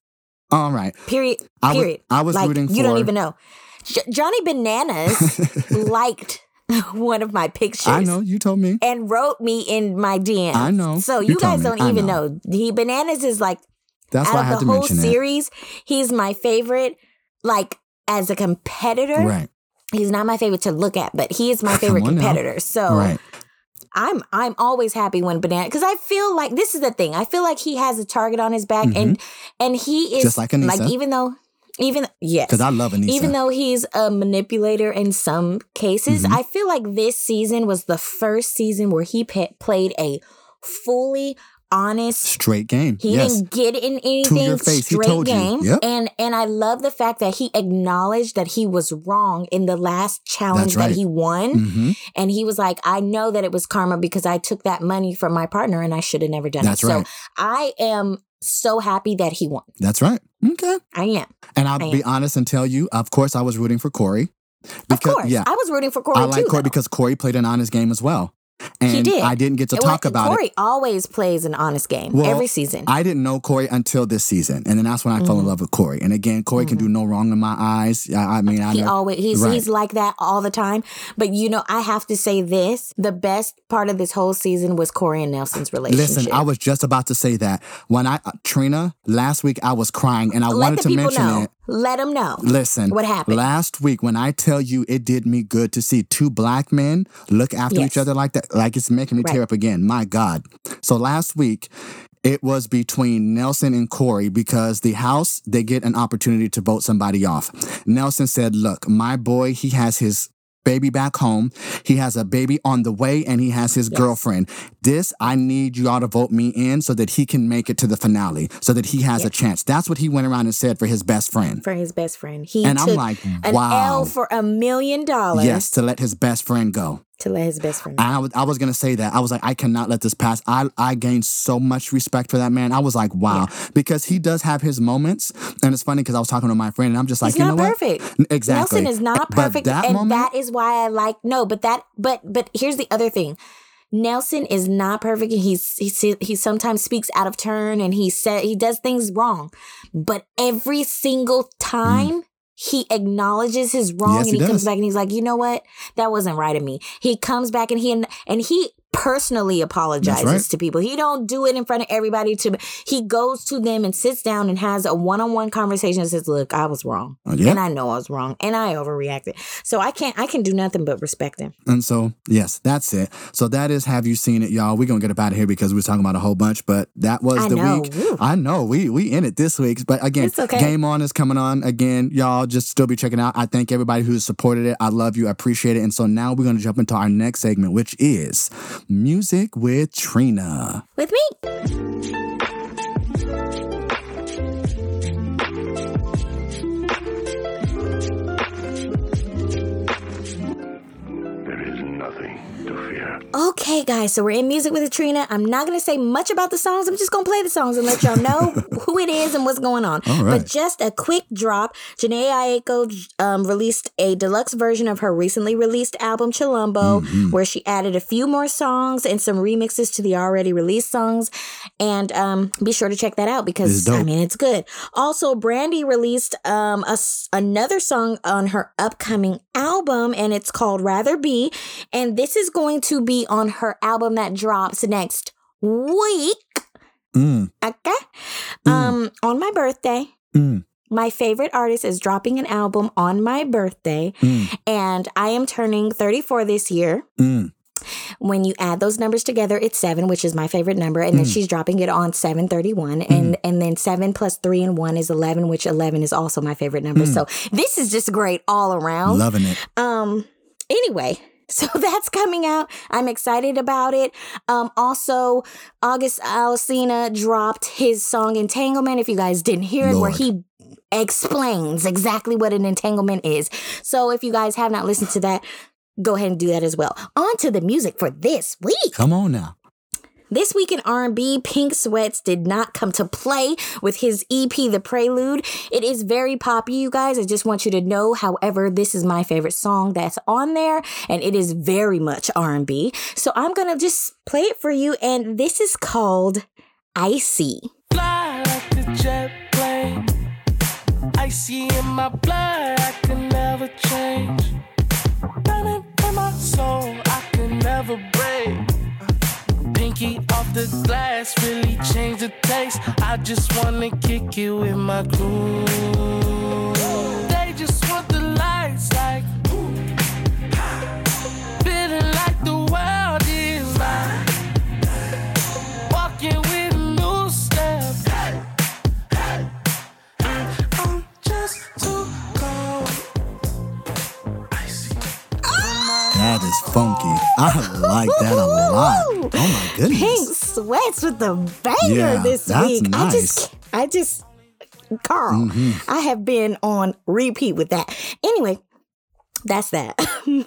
All right. Period. I was- Period. I was like, rooting for. You don't even know. J- Johnny Bananas liked one of my pictures. I know. You told me. And wrote me in my DM. I know. So You you, guys don't I even know. know. He Bananas is like That's why I out of the whole series, he's my favorite. Like as a competitor. Right. he's not my favorite to look at, but he is my favorite on now. competitor. So Right. I'm I'm always happy when banana because I feel like this is the thing. I feel like he has a target on his back, and and he is Mm-hmm. Just like Aneesa. even though even yes, Because I love Aneesa. even though he's a manipulator in some cases, Mhm. I feel like this season was the first season where he pa- played a fully honest Straight game. he yes. didn't get in anything To your face. He straight told you. game. Yep. And and I love the fact that he acknowledged that he was wrong in the last challenge right. that he won. hmm And he was like, I know that it was karma because I took that money from my partner and I should have never done That's it. right. So I am so happy that he won. That's right. Okay. I am. And I'll I be am. honest and tell you, of course, I was rooting for Corey. of course. yeah. I was rooting for Corey I like too. Corey though. because Corey played an honest game as well. And he did. I didn't get to It talk wa- about Corey it. Corey always plays an honest game Well, every season. I didn't know Corey until this season, and then that's when I fell in love with Corey. And again, Corey can do no wrong in my eyes. I, I mean, I Mm-hmm. he know, always he's Right. he's like that all the time. But you know, I have to say this: the best part of this whole season was Corey and Nelson's relationship. Listen, I was just about to say that when I uh, Trina last week I was crying, and I Let wanted to mention know. it. Let them know. Listen, What happened? last week when I tell you it did me good to see two black men look after Yes. each other like that, like it's making me tear up again. My God. So last week it was between Nelson and Corey because the House they get an opportunity to vote somebody off. Nelson said, "Look, my boy, he has his." Baby back home. He has a baby on the way and he has his girlfriend. This, I need you all to vote me in so that he can make it to the finale, so that he has a chance. That's what he went around and said for his best friend. for his best friend. He And I'm like, an wow. L for a million dollars Yes, to let his best friend go. To let his best friend. I was, I was gonna say that. I was like, I cannot let this pass. I, I gained so much respect for that man. I was like, wow, because he does have his moments, and it's funny because I was talking to my friend, and I'm just like, He's you not know perfect. what? Exactly. Nelson is not perfect, that and moment, that is why I like no. But that, but but here's the other thing. Nelson is not perfect, and he's he he sometimes speaks out of turn, and he said he does things wrong. But every single mm. time. He acknowledges his wrong. Yes, and he he, comes back and he's like, you know what? That wasn't right of me. He comes back and he and he personally apologizes right. to people. He don't do it in front of everybody to he goes to them and sits down and has a one-on-one conversation and says, "Look, I was wrong." Oh, yeah. And I know I was wrong and I overreacted. So I can't I can do nothing but respect him. And so, yes, that's it. So that is Have You Seen It, y'all? We're gonna get up out of here because we were talking about a whole bunch, but that was I the know. week. Woo. I know we we in it this week. But again, okay. Game On is coming on again. Y'all just still be checking out. I thank everybody who's supported it. I love you. I appreciate it. And so now we're gonna jump into our next segment, which is Music with Trina. With me. Okay, guys, so we're in music with Trina. I'm not gonna say much about the songs. I'm just gonna play the songs and let y'all know who it is and what's going on. Right. But just a quick drop. Jhené Aiko um, released a deluxe version of her recently released album Chilombo, Mm-hmm. where she added a few more songs and some remixes to the already released songs. And um, be sure to check that out because. I mean it's good. Also, Brandy released um, a another song on her upcoming album, and it's called Rather Be. And this is going to be on her album that drops next week. Mm, Okay. Um, on my birthday. mm, My favorite artist is dropping an album on my birthday, mm, and I am turning 34 this year. mm. When you add those numbers together, it's seven, which is my favorite number, and then Mm. she's dropping it on 731, and and then seven plus three and one is 11, which 11 is also my favorite number. Mm. So this is just great all around. Loving it. Um. Anyway, so that's coming out. I'm excited about it. Um. Also, August Alsina dropped his song "Entanglement." If you guys didn't hear it, where he explains exactly what an entanglement is. So if you guys have not listened to that, go ahead and do that as well. On to the music for this week. Come on now. This week in R&B, Pink Sweats did not come to play with his EP The Prelude. It is very poppy, you guys. I just want you to know. However, this is my favorite song that's on there and it is very much R&B. So I'm going to just play it for you and this is called Icy. fly like a jet plane. Icy in my blood, I can never change. Burning in my soul, I can never break. Pinky off the glass, really change the taste. I just wanna kick it with my crew. They just want funky. I like that a lot. Oh my goodness. Pink Sweats with the banger Yeah, this week. I nice. Mm-hmm. just, I just, Carl, I have been on repeat with that. Anyway, that's that.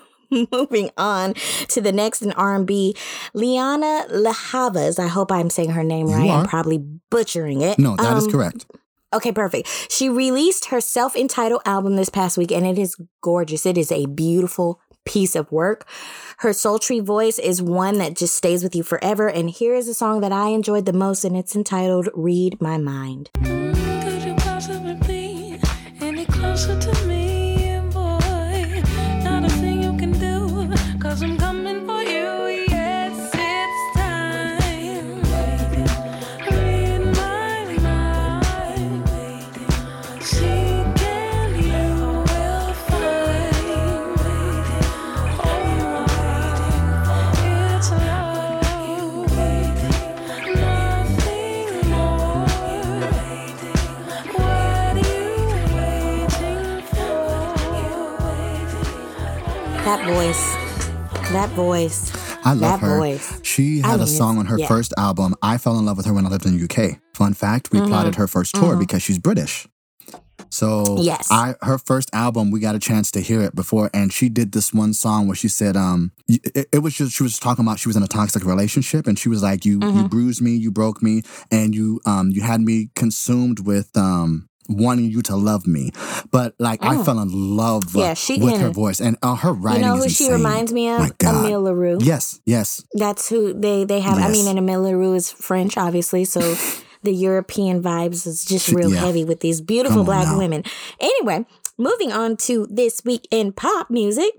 Moving on to the next in R&B, Lianne La Havas. I hope I'm saying her name right. I'm probably butchering it. No, that is Um, correct. Okay, perfect. She released her self entitled album this past week, and it is gorgeous. It is a beautiful piece of work. Her sultry voice is one that just stays with you forever. And here is a song that I enjoyed the most, and it's entitled Read My Mind. You That voice. That voice. I love that her. voice. She I had mean, a song on her yeah. first album. I fell in love with her when I lived in the UK. Fun fact: we Mm-hmm. plotted her first tour because she's British. So Yes. I her first album, we got a chance to hear it before, and she did this one song where she said, um, it, it was just she was talking about she was in a toxic relationship, and she was like, you Mm-hmm. you bruised me, you broke me, and you um you had me consumed with um wanting you to love me, but like I fell in love. Yeah, she with her voice and uh, her writing. You know who is she insane. reminds me of? Emile LaRue. Yes, yes. That's who they they have. I mean, and Emile LaRue is French, obviously, so the European vibes is just real yeah. heavy with these beautiful black now. women. Anyway, moving on to this week in pop music.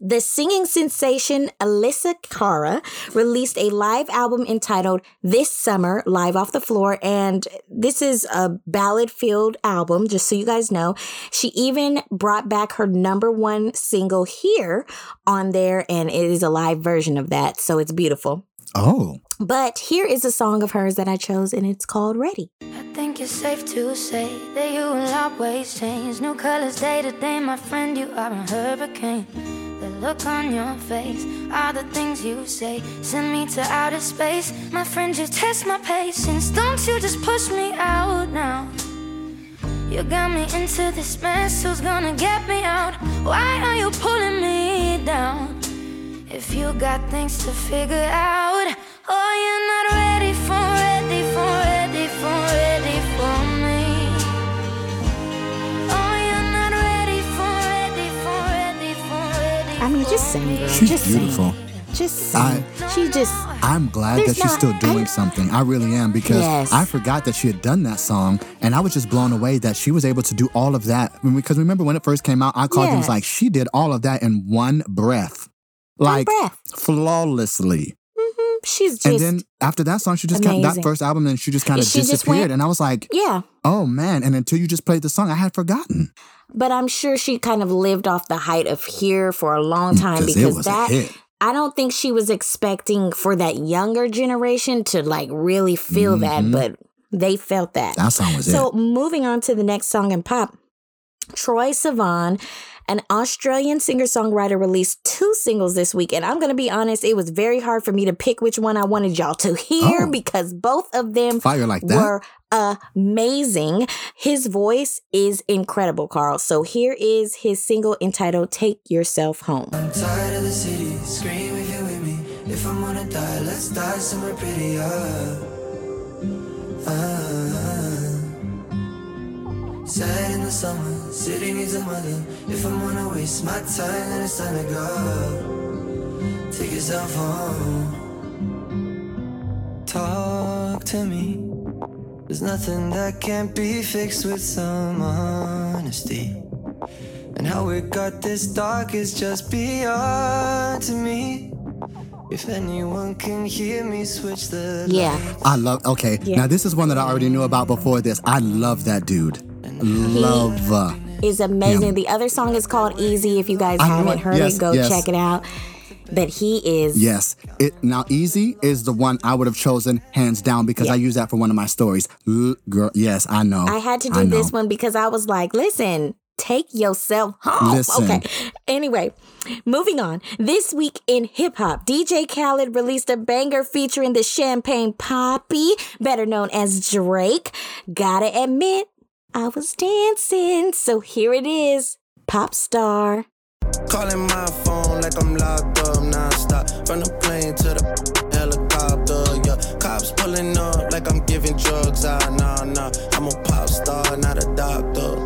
The singing sensation Alessia Cara released a live album entitled This Summer Live Off the Floor. And this is a ballad filled album, just so you guys know. She even brought back her number one single here on there, and it is a live version of that. So it's beautiful. Oh, But here is a song of hers that I chose, and it's called Ready. Think it's safe to say that you will always change. New colors day to day, my friend, you are a hurricane. The look on your face, all the things you say, send me to outer space. My friend, just test my patience. Don't you just push me out now. You got me into this mess, who's gonna get me out? Why are you pulling me down? If you got things to figure out, oh, you're not ready for, ready for, ready for, ready for me. Oh, you're not ready for, ready for, ready for, ready I mean, for just sing, girl. she's just beautiful. Sing. Just sing. I- she just. I'm glad that she's not- still doing I- something. I really am because Yes. I forgot that she had done that song, and I was just blown away that she was able to do all of that. Because remember when it first came out, I called you and was like, she did all of that in one breath, like flawlessly. She's just. and then after that song, she just kind that first album, then she just kind of She disappeared, went- and I was like, yeah. oh man! And until you just played the song, I had forgotten. But I'm sure she kind of lived off the height of here for a long time 'Cause it because that hit. I don't think she was expecting for that younger generation to like really feel that, but they felt that. Mm-hmm. That song was so it. moving on to the next song in pop, Troye Sivan, an Australian singer-songwriter, released two singles this week. And I'm gonna be honest, it was very hard for me to pick which one I wanted y'all to hear Oh. because both of them Fire like that. were amazing. His voice is incredible, Carl. So here is his single entitled Take Yourself Home. I'm tired of the city, scream if you're with me. If I'm gonna die, let's die somewhere prettier. Uh, sad in the summer, city needs a mother. If I'm gonna waste my time, then it's time to go. Take yourself home. Talk to me. There's nothing that can't be fixed with some honesty. And how it got this dark is just beyond to me. If anyone can hear me, switch the Yeah. I love. Okay, Yeah. now this is one that I already knew about before this. I love that dude. Love. Is amazing. Yeah. The other song is called Easy. If you guys I haven't heard Yes, it, go yes. check it out. But he is Yes. It now easy is the one I would have chosen hands down because Yeah. I use that for one of my stories. L- girl, yes, I know. I had to do this one because I was like, listen, take yourself home. Listen. Okay. Anyway, moving on. This week in hip hop, DJ Khaled released a banger featuring the Champagne Papi, better known as Drake. Gotta admit, I was dancing. So here it is Pop Star. Calling my phone like I'm locked up nonstop. From the plane to the helicopter, yeah. Cops pulling up like I'm giving drugs. Ah, nah, nah. I'm a pop star, not a doctor.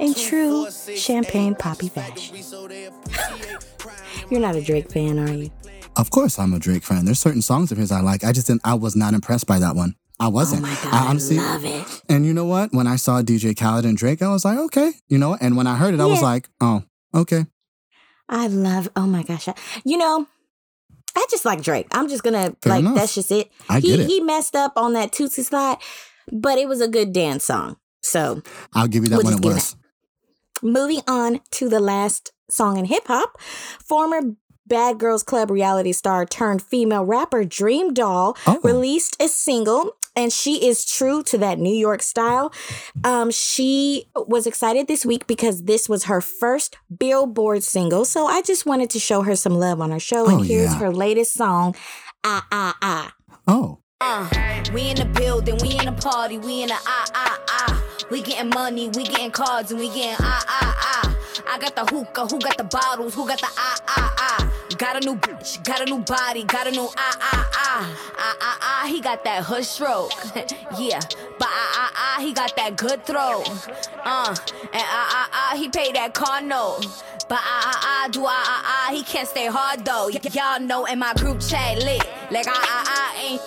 In true Champagne Papi fashion. You're not a Drake fan, are you? Of course, I'm a Drake fan. There's certain songs of his I like. I just didn't. I was not impressed by that one. I wasn't. Oh my God, I honestly I love it. And you know what? When I saw DJ Khaled and Drake, I was like, okay, you know. And when I heard it, I was like, oh, okay. I love. Oh my gosh! I- You know, I just like Drake. I'm just gonna Fair like. enough. That's just it. I he get it. he messed up on that Tootsie slide, but it was a good dance song. So I'll give you that We'll one. just It give it was. Moving on to the last song in hip hop, former Bad Girls Club reality star turned female rapper DreamDoll Oh. released a single. And she is true to that New York style. Um, she was excited this week because this was her first Billboard single. So I just wanted to show her some love on her show. Oh, and here's yeah. her latest song, Ah Ah Ah. Oh, Uh, we in the building, we in the party, we in the ah ah ah. We getting money, we getting cards, and we getting ah ah ah. I got the hookah, who got the bottles, who got the ah ah ah. Got a new bitch, got a new body, got a new ah ah ah. Ah ah ah, he got that hood stroke. yeah, but ah ah ah, he got that good throw. Uh, and ah ah ah, he paid that car note. But ah ah ah, do ah ah ah, he can't stay hard though. Y- y'all know in my group chat lit. Like ah ah ah ain't.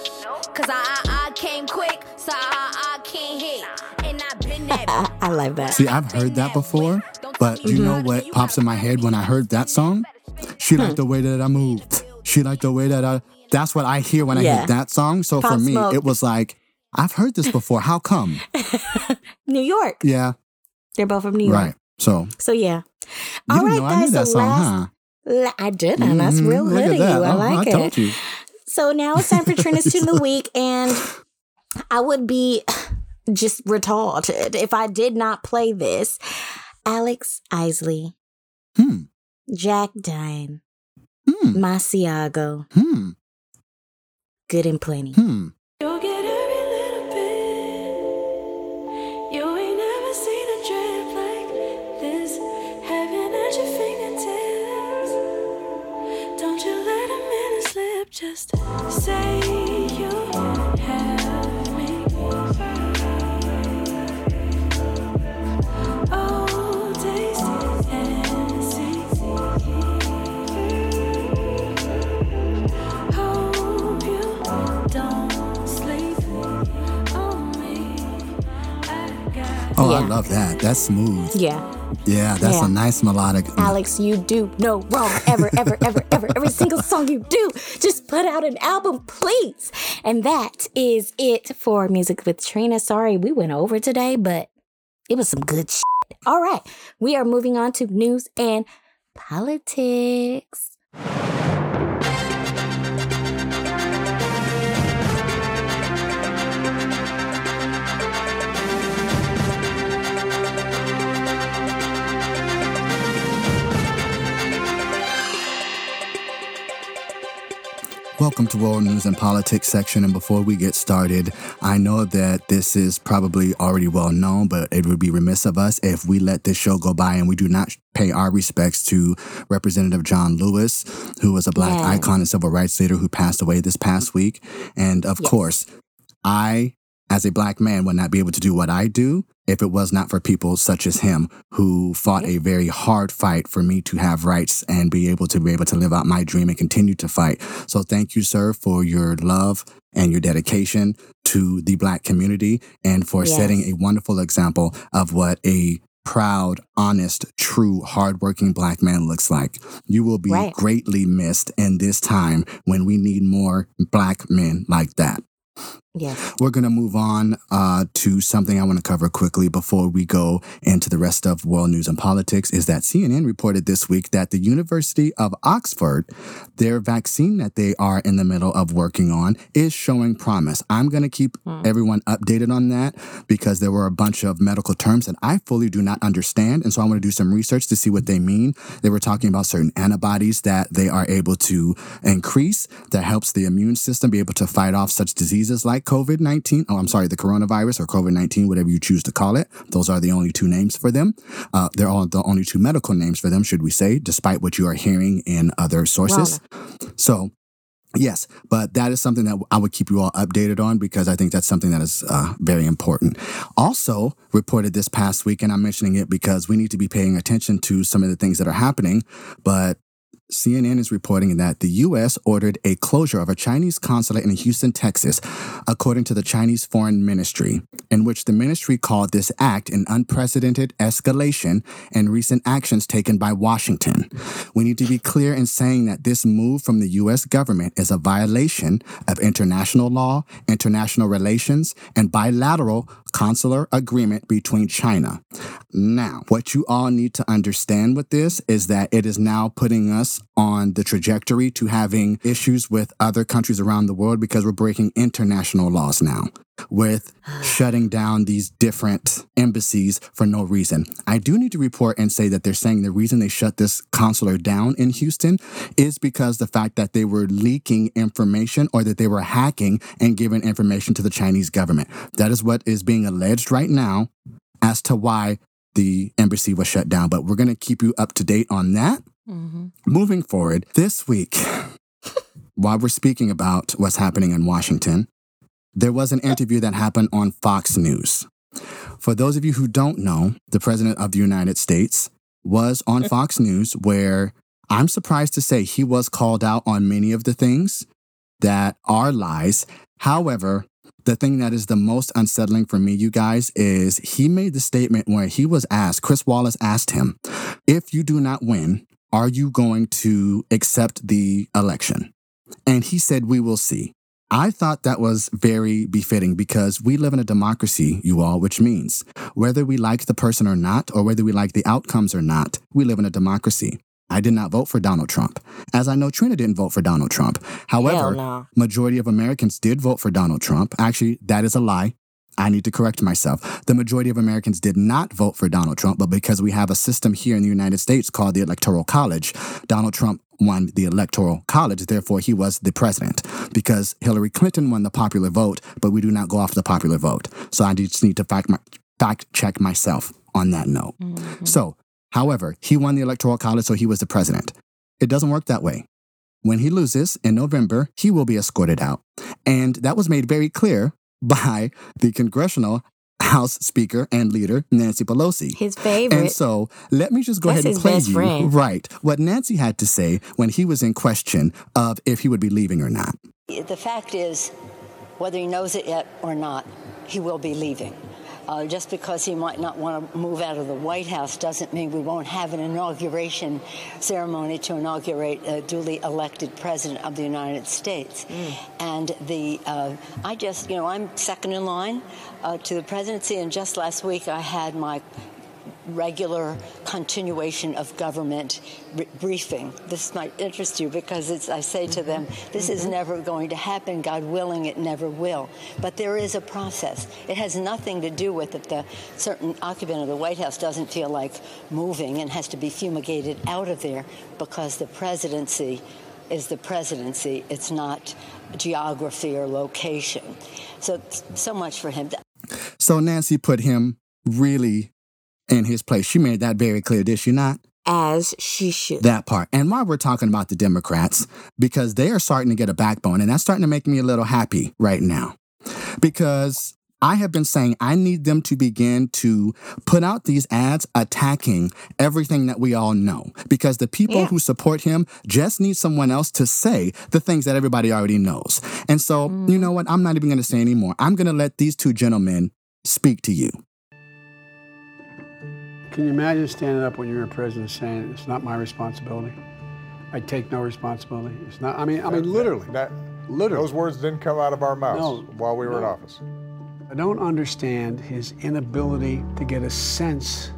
Cause I, I, I came quick, so I, I can't hit. And I've been that. I, I like that. see, I've heard that before, but you know what pops in my head when I heard that song? She Hmm. liked the way that I moved. She liked the way that I. That's what I hear when I hear that song. So for me, Smoke. it was like, I've heard this before. How come? New York. Yeah, They're both from New York. right. So So yeah. All right, I guys. that so song, last, huh? La- I did, and that's Mhm. real Look good of you. I like I it. told you. So now it's time for Trend Tune of the Week, and I would be just retarded if I did not play this. Alex Isley, Hmm. Jack Dine, Hmm. Masego, Hmm. Good and Plenty. Hmm. Oh, I love that. That's smooth. Yeah. Yeah, that's Yeah. a nice melodic. Alex, you do no wrong ever, ever, ever, ever. Every single song you do, just put out an album, please. And that is it for Music with Trina. Sorry we went over today, but it was some good shit. All right, we are moving on to news and politics. Welcome to World News and Politics section. And before we get started, I know that this is probably already well known, but it would be remiss of us if we let this show go by and we do not pay our respects to Representative John Lewis, who was a black icon and civil rights leader who passed away this past week. And of Yes. course, I, as a black man, would not be able to do what I do if it was not for people such as him who fought a very hard fight for me to have rights and be able to be able to live out my dream and continue to fight. So thank you, sir, for your love and your dedication to the black community and for Yes. setting a wonderful example of what a proud, honest, true, hardworking black man looks like. You will be Right. greatly missed in this time when we need more black men like that. Yes. We're going to move on uh, to something I want to cover quickly before we go into the rest of world news and politics. Is that CNN reported this week that the University of Oxford, their vaccine that they are in the middle of working on, is showing promise. I'm going to keep everyone updated on that because there were a bunch of medical terms that I fully do not understand. And so I want to do some research to see what they mean. They were talking about certain antibodies that they are able to increase that helps the immune system be able to fight off such diseases like COVID 19. Oh, I'm sorry, the coronavirus or COVID 19, whatever you choose to call it. Those are the only two names for them. Uh, they're all the only two medical names for them, should we say, despite what you are hearing in other sources. So, Yes, but that is something that I would keep you all updated on because I think that's something that is uh, very important. Also, reported this past week, and I'm mentioning it because we need to be paying attention to some of the things that are happening, but CNN is reporting that the U.S. ordered a closure of a Chinese consulate in Houston, Texas, according to the Chinese Foreign Ministry, in which the ministry called this act an unprecedented escalation in recent actions taken by Washington. We need to be clear in saying that this move from the U.S. government is a violation of international law, international relations, and bilateral consular agreement between China. Now, what you all need to understand with this is that it is now putting us on the trajectory to having issues with other countries around the world because we're breaking international laws now with shutting down these different embassies for no reason. I do need to report and say that they're saying the reason they shut this consular down in Houston is because the fact that they were leaking information or that they were hacking and giving information to the Chinese government. That is what is being alleged right now as to why the embassy was shut down. But we're going to keep you up to date on that. Mm-hmm. Moving forward, this week, while we're speaking about what's happening in Washington, there was an interview that happened on Fox News. For those of you who don't know, the President of the United States was on Fox News, where I'm surprised to say he was called out on many of the things that are lies. However, the thing that is the most unsettling for me, you guys, is he made the statement where he was asked, Chris Wallace asked him, if you do not win, are you going to accept the election? And he said, we will see. I thought that was very befitting because we live in a democracy, you all, which means whether we like the person or not, or whether we like the outcomes or not, we live in a democracy. I did not vote for Donald Trump, as I know Trina didn't vote for Donald Trump. However, no. majority of Americans did vote for Donald Trump. Actually, that is a lie. I need to correct myself. The majority of Americans did not vote for Donald Trump, but because we have a system here in the United States called the Electoral College, Donald Trump won the Electoral College. Therefore, he was the president because Hillary Clinton won the popular vote, but we do not go off the popular vote. So I just need to fact, my, fact check myself on that note. Mm-hmm. So, however, he won the Electoral College, so he was the president. It doesn't work that way. When he loses in November, he will be escorted out. And that was made very clear by the congressional House Speaker and leader, Nancy Pelosi. His favorite. And so let me just go That's ahead and his play you friend. right what Nancy had to say when he was in question of if he would be leaving or not. The fact is, whether he knows it yet or not, he will be leaving. Uh, just because he might not want to move out of the White House doesn't mean we won't have an inauguration ceremony to inaugurate a duly elected president of the United States. And the uh, I just, you know, I'm second in line uh, to the presidency, and just last week I had my regular continuation of government br- briefing. This might interest you because it's, I say to them, this is mm-hmm. never going to happen. God willing, it never will. But there is a process. It has nothing to do with if the certain occupant of the White House doesn't feel like moving and has to be fumigated out of there because the presidency is the presidency. It's not geography or location. So, so much for him. So Nancy put him really in his place. She made that very clear, did she not? As she should. That part. And why we're talking about the Democrats, because they are starting to get a backbone, and that's starting to make me a little happy right now. Because I have been saying I need them to begin to put out these ads attacking everything that we all know. Because the people who support him just need someone else to say the things that everybody already knows. And so, you mm-hmm. know what? I'm not even going to say anymore. I'm going to let these two gentlemen speak to you. Can you imagine standing up when you're a president saying it's not my responsibility? I take no responsibility. It's not. I mean, I mean, literally. That Literally. Those words didn't come out of our mouths No, while we were in office. I don't understand his inability to get a sense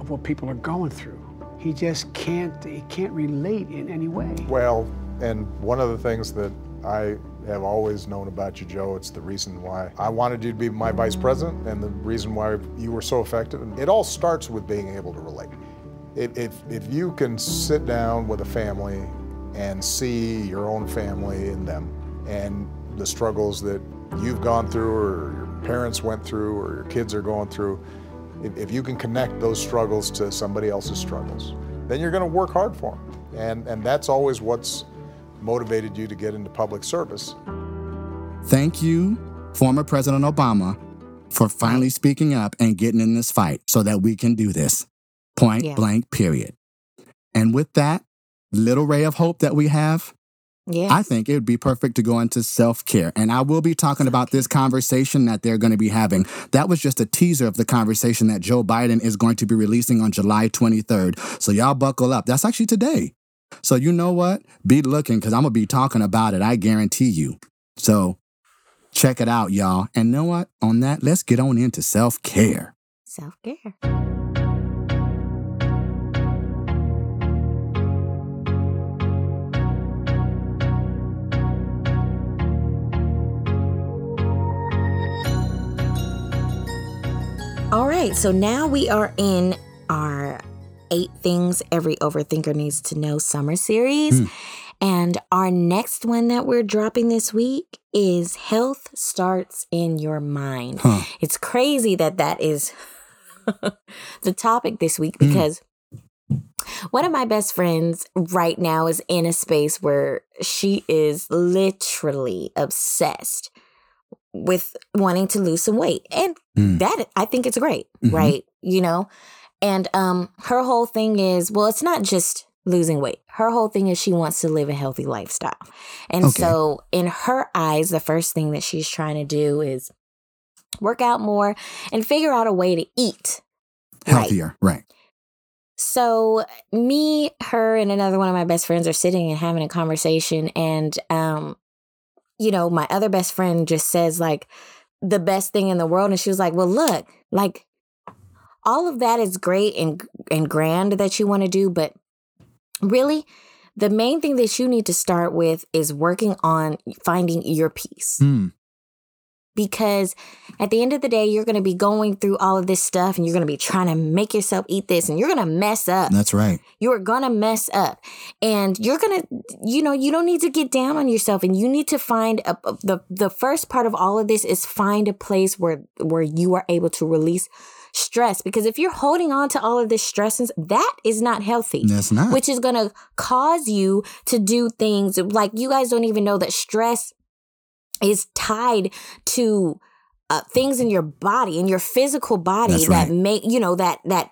of what people are going through. He just can't, he can't relate in any way. Well, and one of the things that I have always known about you, Joe, it's the reason why I wanted you to be my vice president and the reason why you were so effective. And it all starts with being able to relate. If, if, you can sit down with a family and see your own family in them and the struggles that you've gone through or your parents went through or your kids are going through, if, if you can connect those struggles to somebody else's struggles, then you're going to work hard for them. And, and that's always what's motivated you to get into public service. Thank you, former President Obama, for finally speaking up and getting in this fight so that we can do this. Point Yeah. blank, period. And with that little ray of hope that we have, Yeah. I think it would be perfect to go into self care. And I will be talking about this conversation that they're going to be having. That was just a teaser of the conversation that Joe Biden is going to be releasing on July 23rd. So y'all buckle up. That's actually today. So you know what? Be looking because I'm to be talking about it. I guarantee you. So check it out, y'all. And know what? On that, let's get on into self care. Self care. All right, so now we are in our eight things every overthinker needs to know summer series. Hmm. And our next one that we're dropping this week is health starts in your mind. Huh. It's crazy that that is the topic this week Hmm. because one of my best friends right now is in a space where she is literally obsessed with wanting to lose some weight. And Mm. that I think it's great, Mhm. right? You know? And um her whole thing is, well, it's not just losing weight. Her whole thing is she wants to live a healthy lifestyle. And Okay. so in her eyes, the first thing that she's trying to do is work out more and figure out a way to eat right. Healthier. Right. So me, her, and another one of my best friends are sitting and having a conversation, and um, you know, my other best friend just says like the best thing in the world, and she was like, "Well, look, like all of that is great and and grand that you want to do, but really." The main thing that you need to start with is working on finding your peace Mm. because at the end of the day, you're going to be going through all of this stuff and you're going to be trying to make yourself eat this and you're going to mess up. That's right. You are going to mess up. And you're going to, you know, you don't need to get down on yourself and you need to find a, a- the, the first part of all of this is find a place where, where you are able to release stress. Because if you're holding on to all of this stress, that is not healthy That's not. which is going to cause you to do things like you guys don't even know that stress is tied to uh, things in your body in your physical body That's that right. make you know that that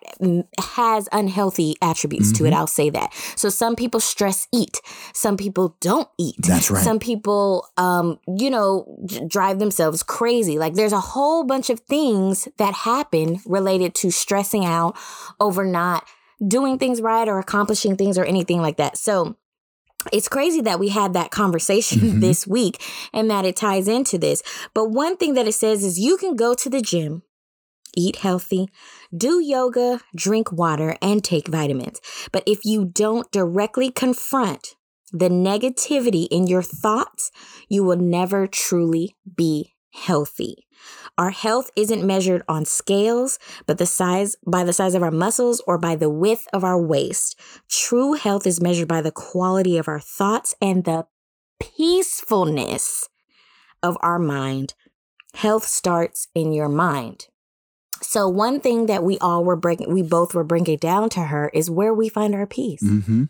has unhealthy attributes to it Mhm. i'll say that so some people stress eat some people don't eat That's right. some people um you know d- drive themselves crazy like there's a whole bunch of things that happen related to stressing out over not doing things right or accomplishing things or anything like that so it's crazy that we had that conversation Mhm. this week and that it ties into this. But one thing that it says is you can go to the gym, eat healthy, do yoga, drink water, and take vitamins. But if you don't directly confront the negativity in your thoughts, you will never truly be healthy. Our health isn't measured on scales, but the size by the size of our muscles or by the width of our waist. True health is measured by the quality of our thoughts and the peacefulness of our mind. Health starts in your mind. So one thing that we all were breaking, we both were bringing down to her is where we find our peace. Mm-hmm.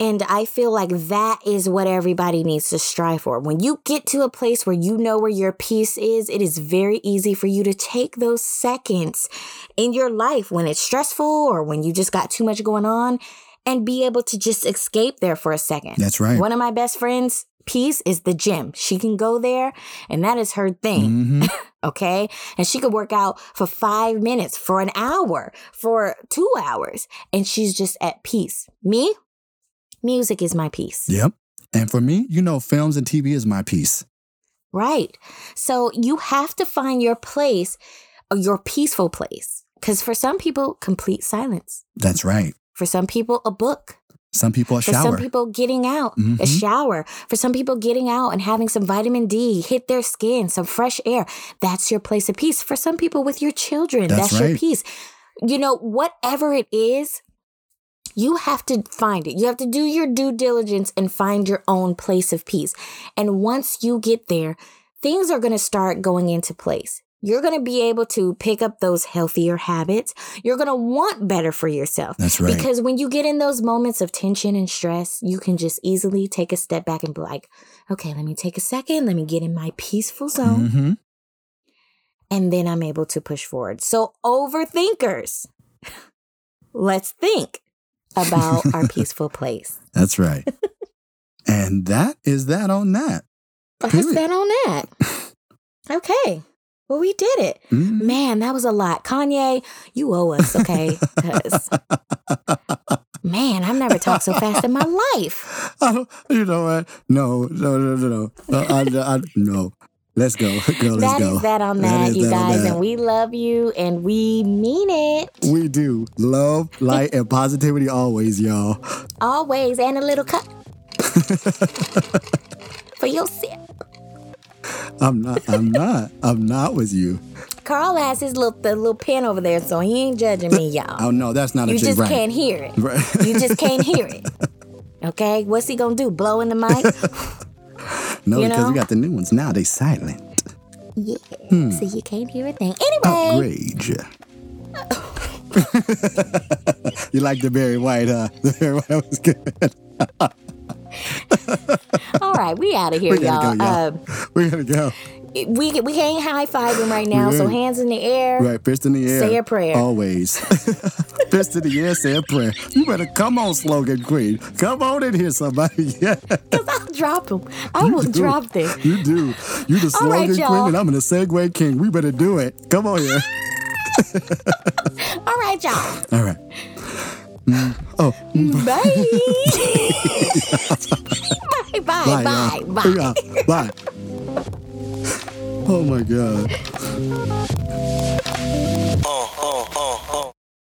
And I feel like that is what everybody needs to strive for. When you get to a place where you know where your peace is, it is very easy for you to take those seconds in your life when it's stressful or when you just got too much going on and be able to just escape there for a second. That's right. One of my best friends' peace is the gym. She can go there and that is her thing. Mm-hmm. Okay. And she could work out for five minutes, for an hour, for two hours, and she's just at peace. Me, music is my peace. Yep. And for me, you know, films and TV is my piece. Right. So you have to find your place, your peaceful place. Because for some people, complete silence. That's right. For some people, a book. Some people a For shower. some people, getting out, a Mhm. shower. For some people, getting out and having some vitamin D hit their skin, some fresh air. That's your place of peace. For some people, with your children, That's that's, your right. peace. You know, whatever it is, you have to find it. You have to do your due diligence and find your own place of peace. And once you get there, things are going to start going into place. You're going to be able to pick up those healthier habits. You're going to want better for yourself. That's right. Because when you get in those moments of tension and stress, you can just easily take a step back and be like, okay, let me take a second. Let me get in my peaceful zone. hmm And then I'm able to push forward. So, overthinkers, let's think about our peaceful place. That's right. and that is that on that. That's Period. that on that. Okay. Well, we did it. Mhm. Man, that was a lot. Kanye, you owe us, okay? man, I've never talked so fast in my life. I don't, you know what? No, no, no, no, no. Uh, I, I, no. Let's go. Go, let's That go. is that on that, is you that guys. that. And we love you and we mean it We do. Love, light, and positivity always, y'all. always. And a little cup for your sip. I'm not, I'm not, I'm not with you. Carl has his little the little pen over there, so he ain't judging me, y'all. Oh, no, that's not a you just right. can't hear it. Right. You just can't hear it. Okay, what's he gonna do? Blow in the mic? No, you because we got the new ones now. They silent. yeah. Hmm. So you can't hear a thing. Anyway, Outrage. you like the Barry White, huh? The Barry White was good. all right, we out of here, we y'all. go, y'all. Um, we gotta go. We we can't high five him right now, so hands in the air. Right, fist in the air. Say a prayer. Always. fist in the air, say a prayer. You better come on, slogan queen. Come on in here, somebody. Yeah. Cause I'll drop him. I will do. drop them. You do. You the slogan y'all. queen, and I'm the segue king. We better do it. Come on here. All right, y'all. All right. Mm. Oh. Bye. bye. Bye. Bye. Bye. Yeah, Bye oh my god. Oh, oh, oh,